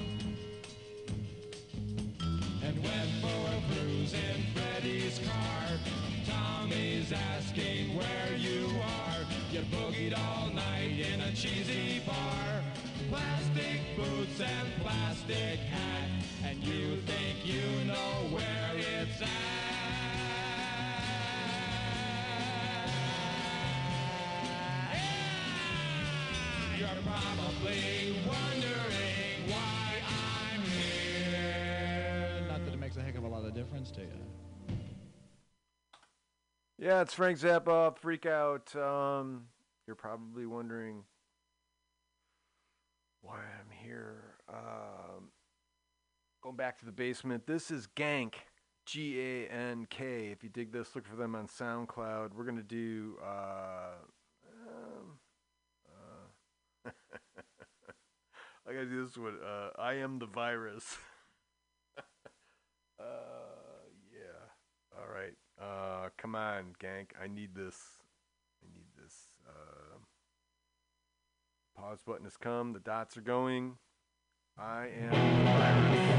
And went for a cruise in Freddy's car. Tommy's asking where you are. You boogied all night in a cheesy bar. Plastic boots and plastic hat. And you think you know where it's at. You're probably wondering why I'm here. Not that it makes a heck of a lot of difference to you. Yeah, it's Frank Zappa, Freak Out. Um, you're probably wondering why I'm here. Um, going back to the basement, this is Gank, G A N K. If you dig this, look for them on SoundCloud. We're going to do. Uh, um, uh, I got to do this one. Uh, I am the virus. uh, yeah. All right. Uh, come on, Gank. I need this. I need this. Uh, pause button has come. The dots are going. I am the virus.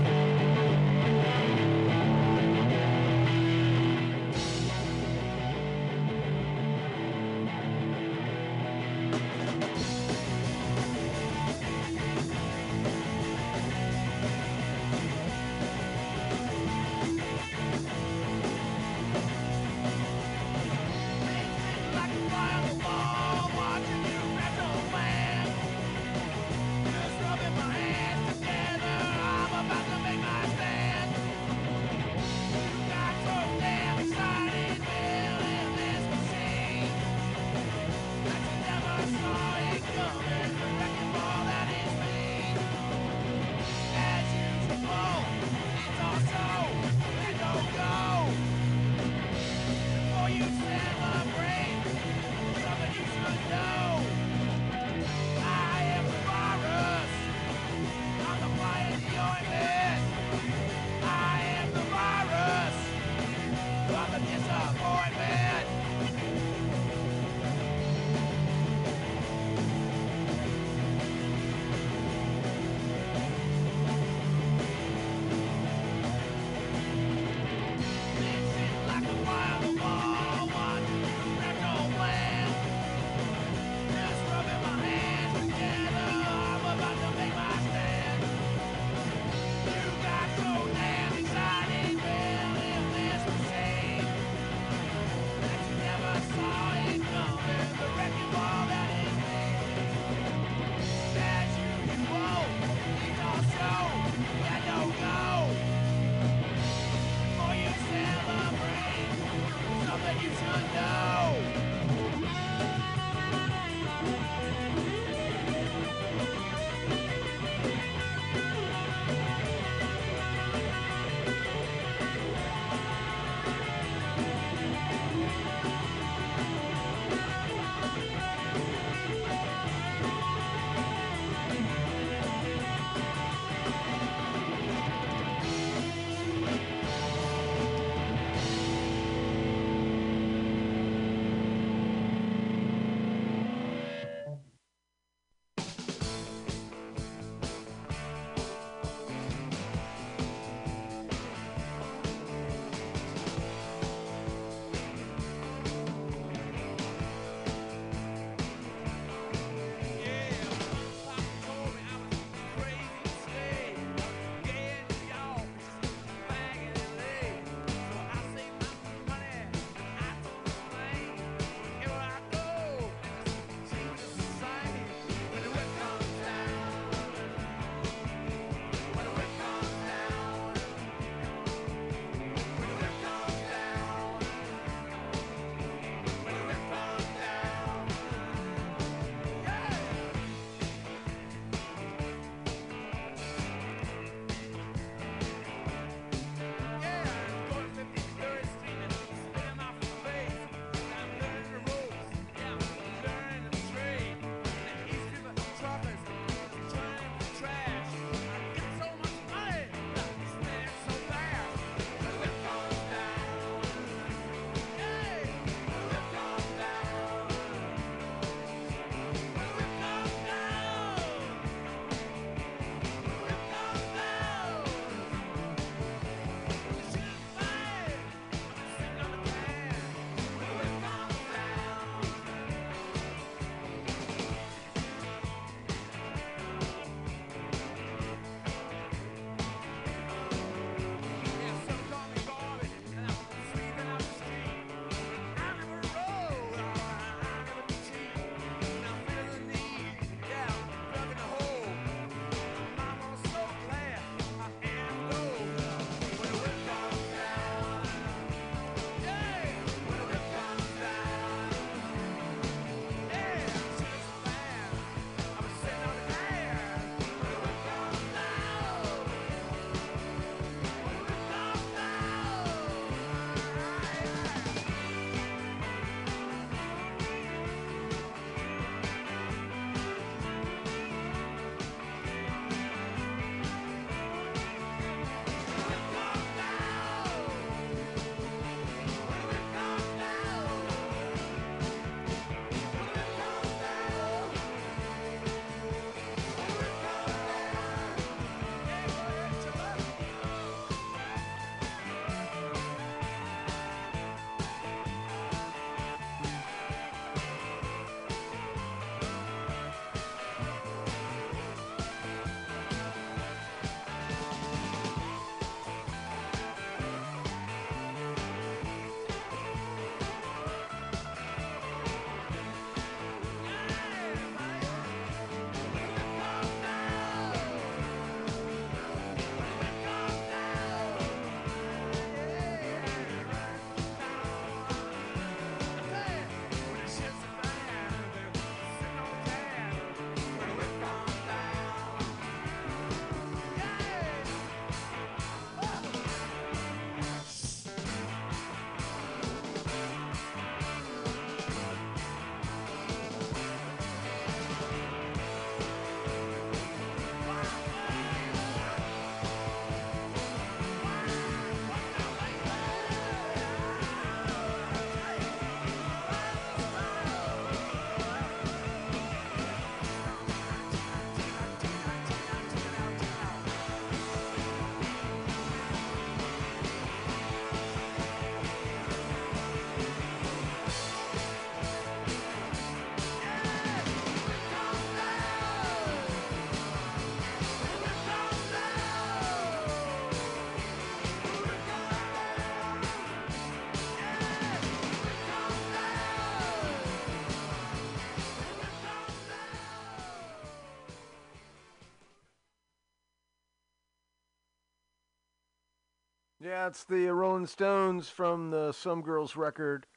Yeah, it's the Rolling Stones from the Some Girls record.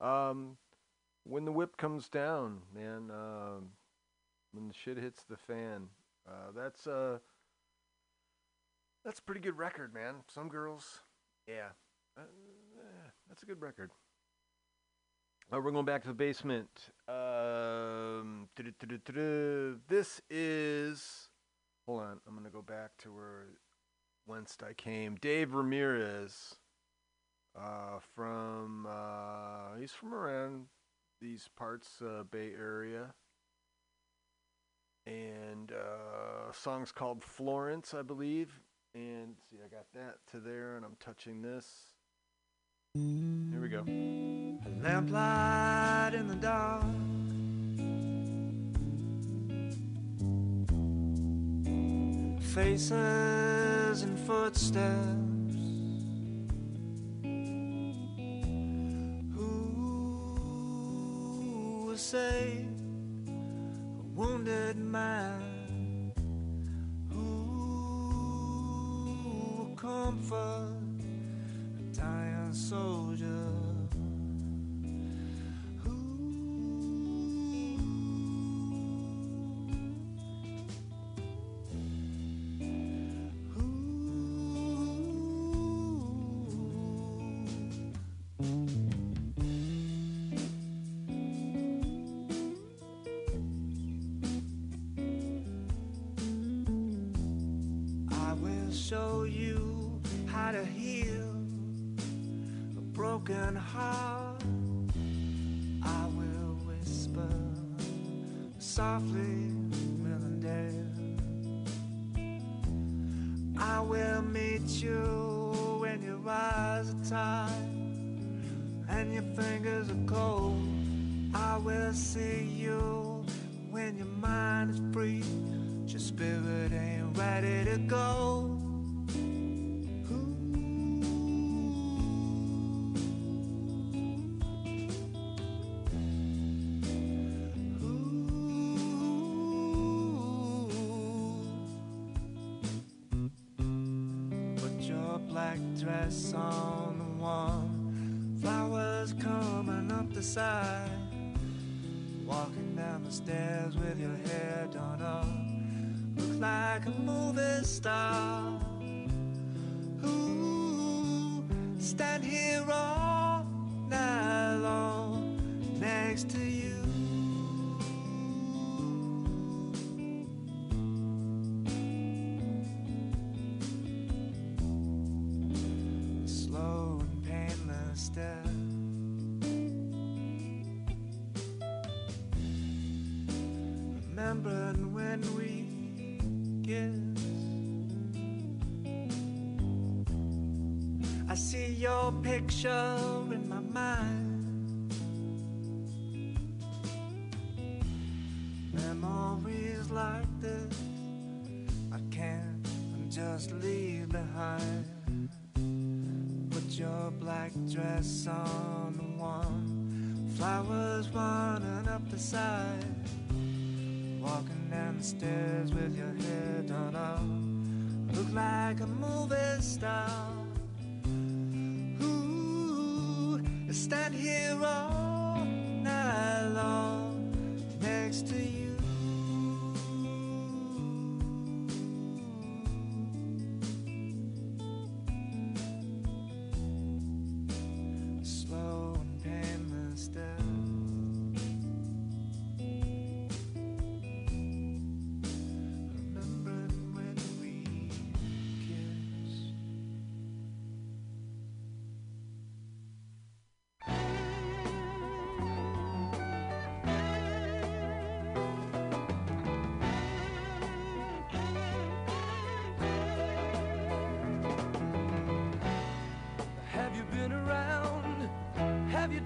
Um, when the whip comes down, man. Um, when the shit hits the fan. Uh, that's uh, that's a pretty good record, man. Some girls, yeah, uh, that's a good record. Uh, we're going back to the basement. Um, this is. Hold on, I'm gonna go back to where whence I came. Dave Ramirez. Uh, from uh, he's from around these parts, uh, Bay Area. And uh, song's called Florence, I believe. And see, I got that to there, and I'm touching this. Here we go. A lamplight in the dark. Faces and footsteps. Who will save a wounded man? Who will comfort a dying soldier? Softly picture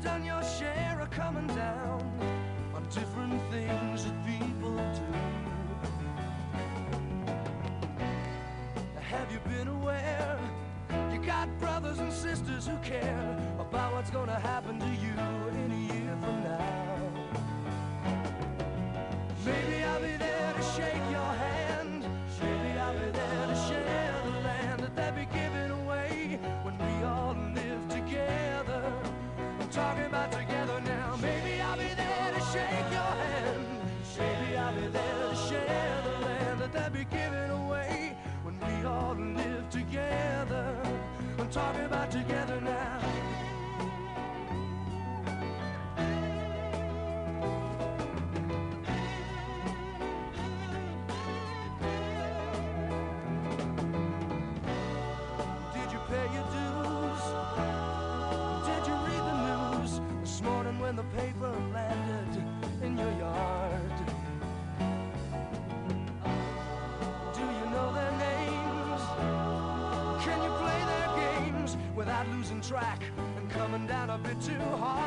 done your share of coming down on different things that people do? Have you been aware? You got brothers and sisters who care about what's gonna happen to you losing track and coming down a bit too hard.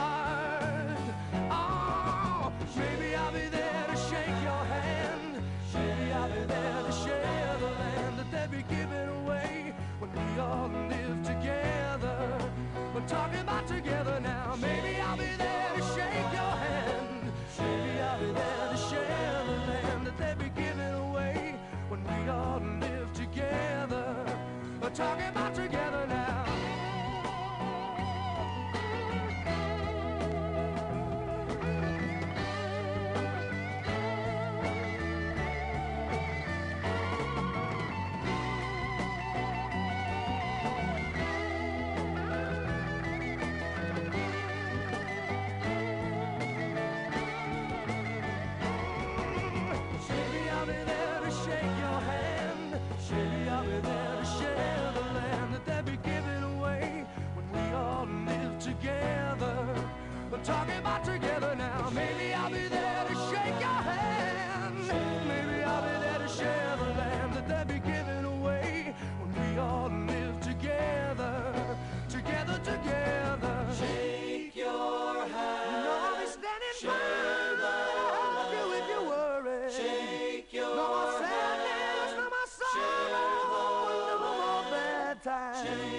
Standing by you if you worry. Shake your no more sadness, no more sorrow, no more bad times.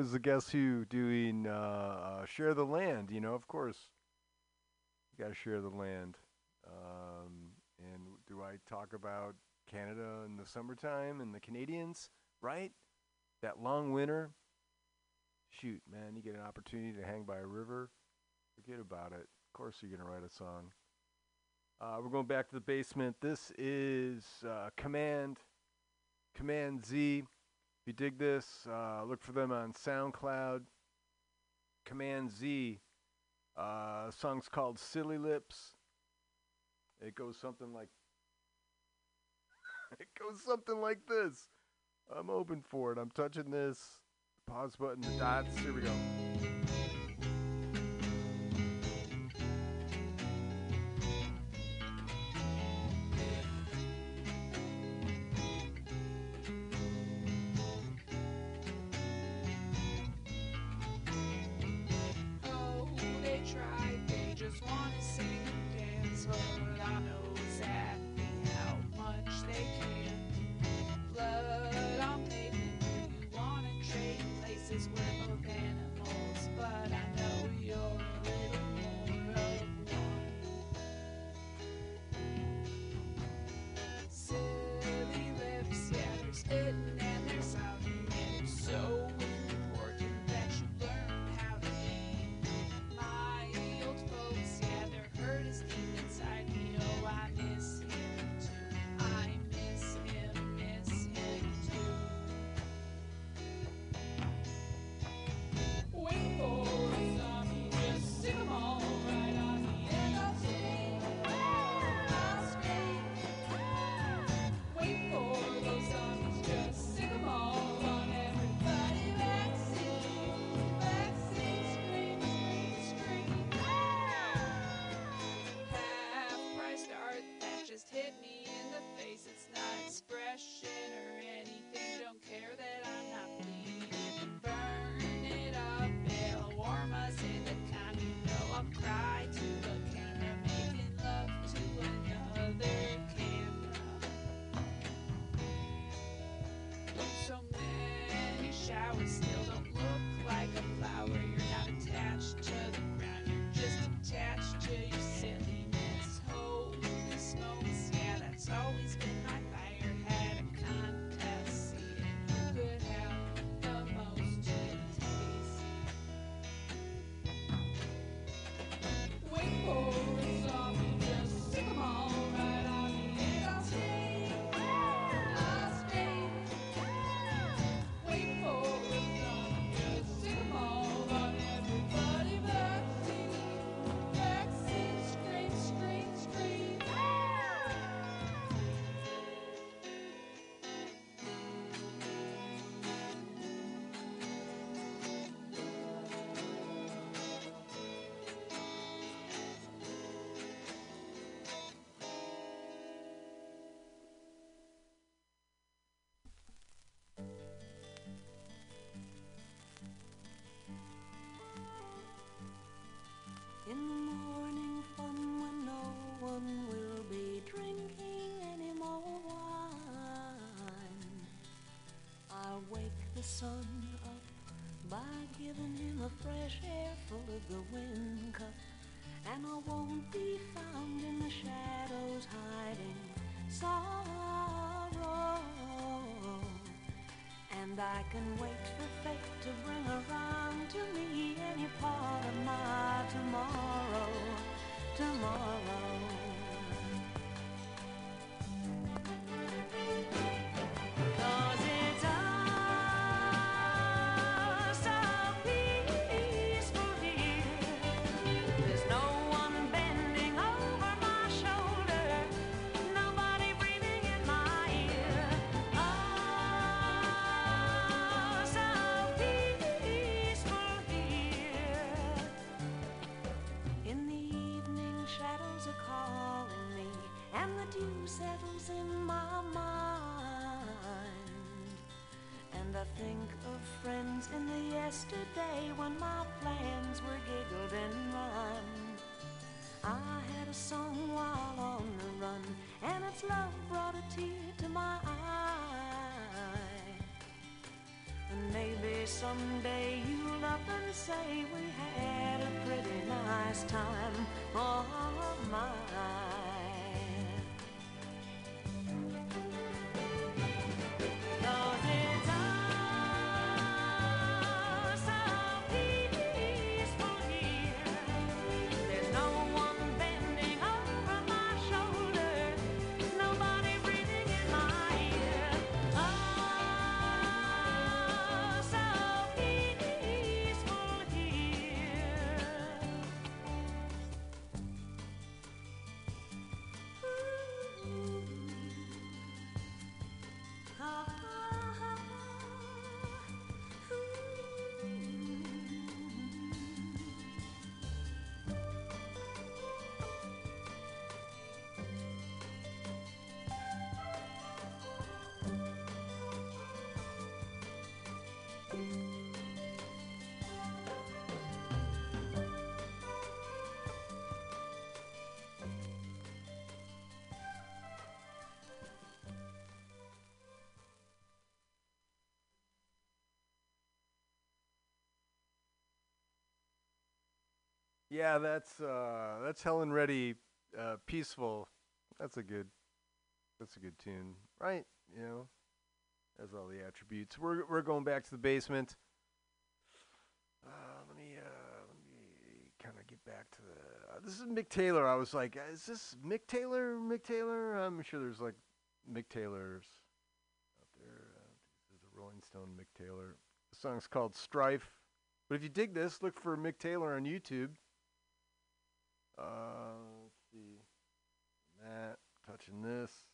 Was the Guess Who doing uh, uh, "Share the Land." You know, of course, you got to share the land. Um, and do I talk about Canada in the summertime and the Canadians? Right, that long winter. Shoot, man, you get an opportunity to hang by a river. Forget about it. Of course, you're gonna write a song. Uh, we're going back to the basement. This is uh, Command, Command Z. You dig this, uh, look for them on SoundCloud. Command Z. Uh, song's called Silly Lips. It goes something like. it goes something like this. I'm open for it. I'm touching this. Pause button, the dots. Here we go. We'll be drinking any more wine. I'll wake the sun up by giving him a fresh air full of the wind cup. And I won't be found in the shadows hiding sorrow. And I can wait for fate to bring around to me any part of my tomorrow tomorrow. The settles in my mind. And I think of friends in the yesterday when my plans were giggled and rhymed. I had a song while on the run, and its love brought a tear to my eye. And maybe someday you'll up and say we had a pretty nice time. Oh my. Yeah, that's uh, that's Helen Reddy, uh, peaceful. That's a good, that's a good tune, right? You know, has all the attributes. We're we're going back to the basement. Uh, let me uh, let me kind of get back to the. Uh, this is Mick Taylor. I was like, is this Mick Taylor? Mick Taylor? I'm sure there's like Mick Taylors out there. Uh, this is a Rolling Stone Mick Taylor. The song's called Strife. But if you dig this, look for Mick Taylor on YouTube. Uh, let's see. That touching this.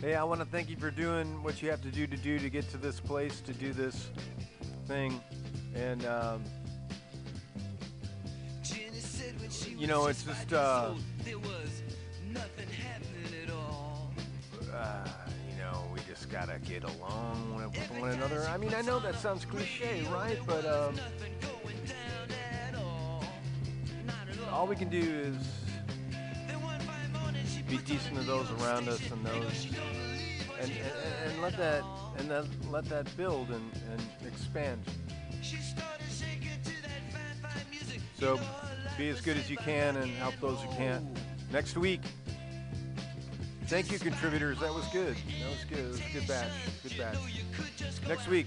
Hey, I want to thank you for doing what you have to do to do to get to this place to do this thing, and um, you know it's just uh, uh, you know we just gotta get along with one another. I mean, I know that sounds cliche, right? But um, all we can do is be decent to those around us and those and, and, and let that and then let that build and, and expand. So be as good as you can and help those who can't. Next week. Thank you, contributors. That was good. That was good. It was good batch. Good batch. Next week.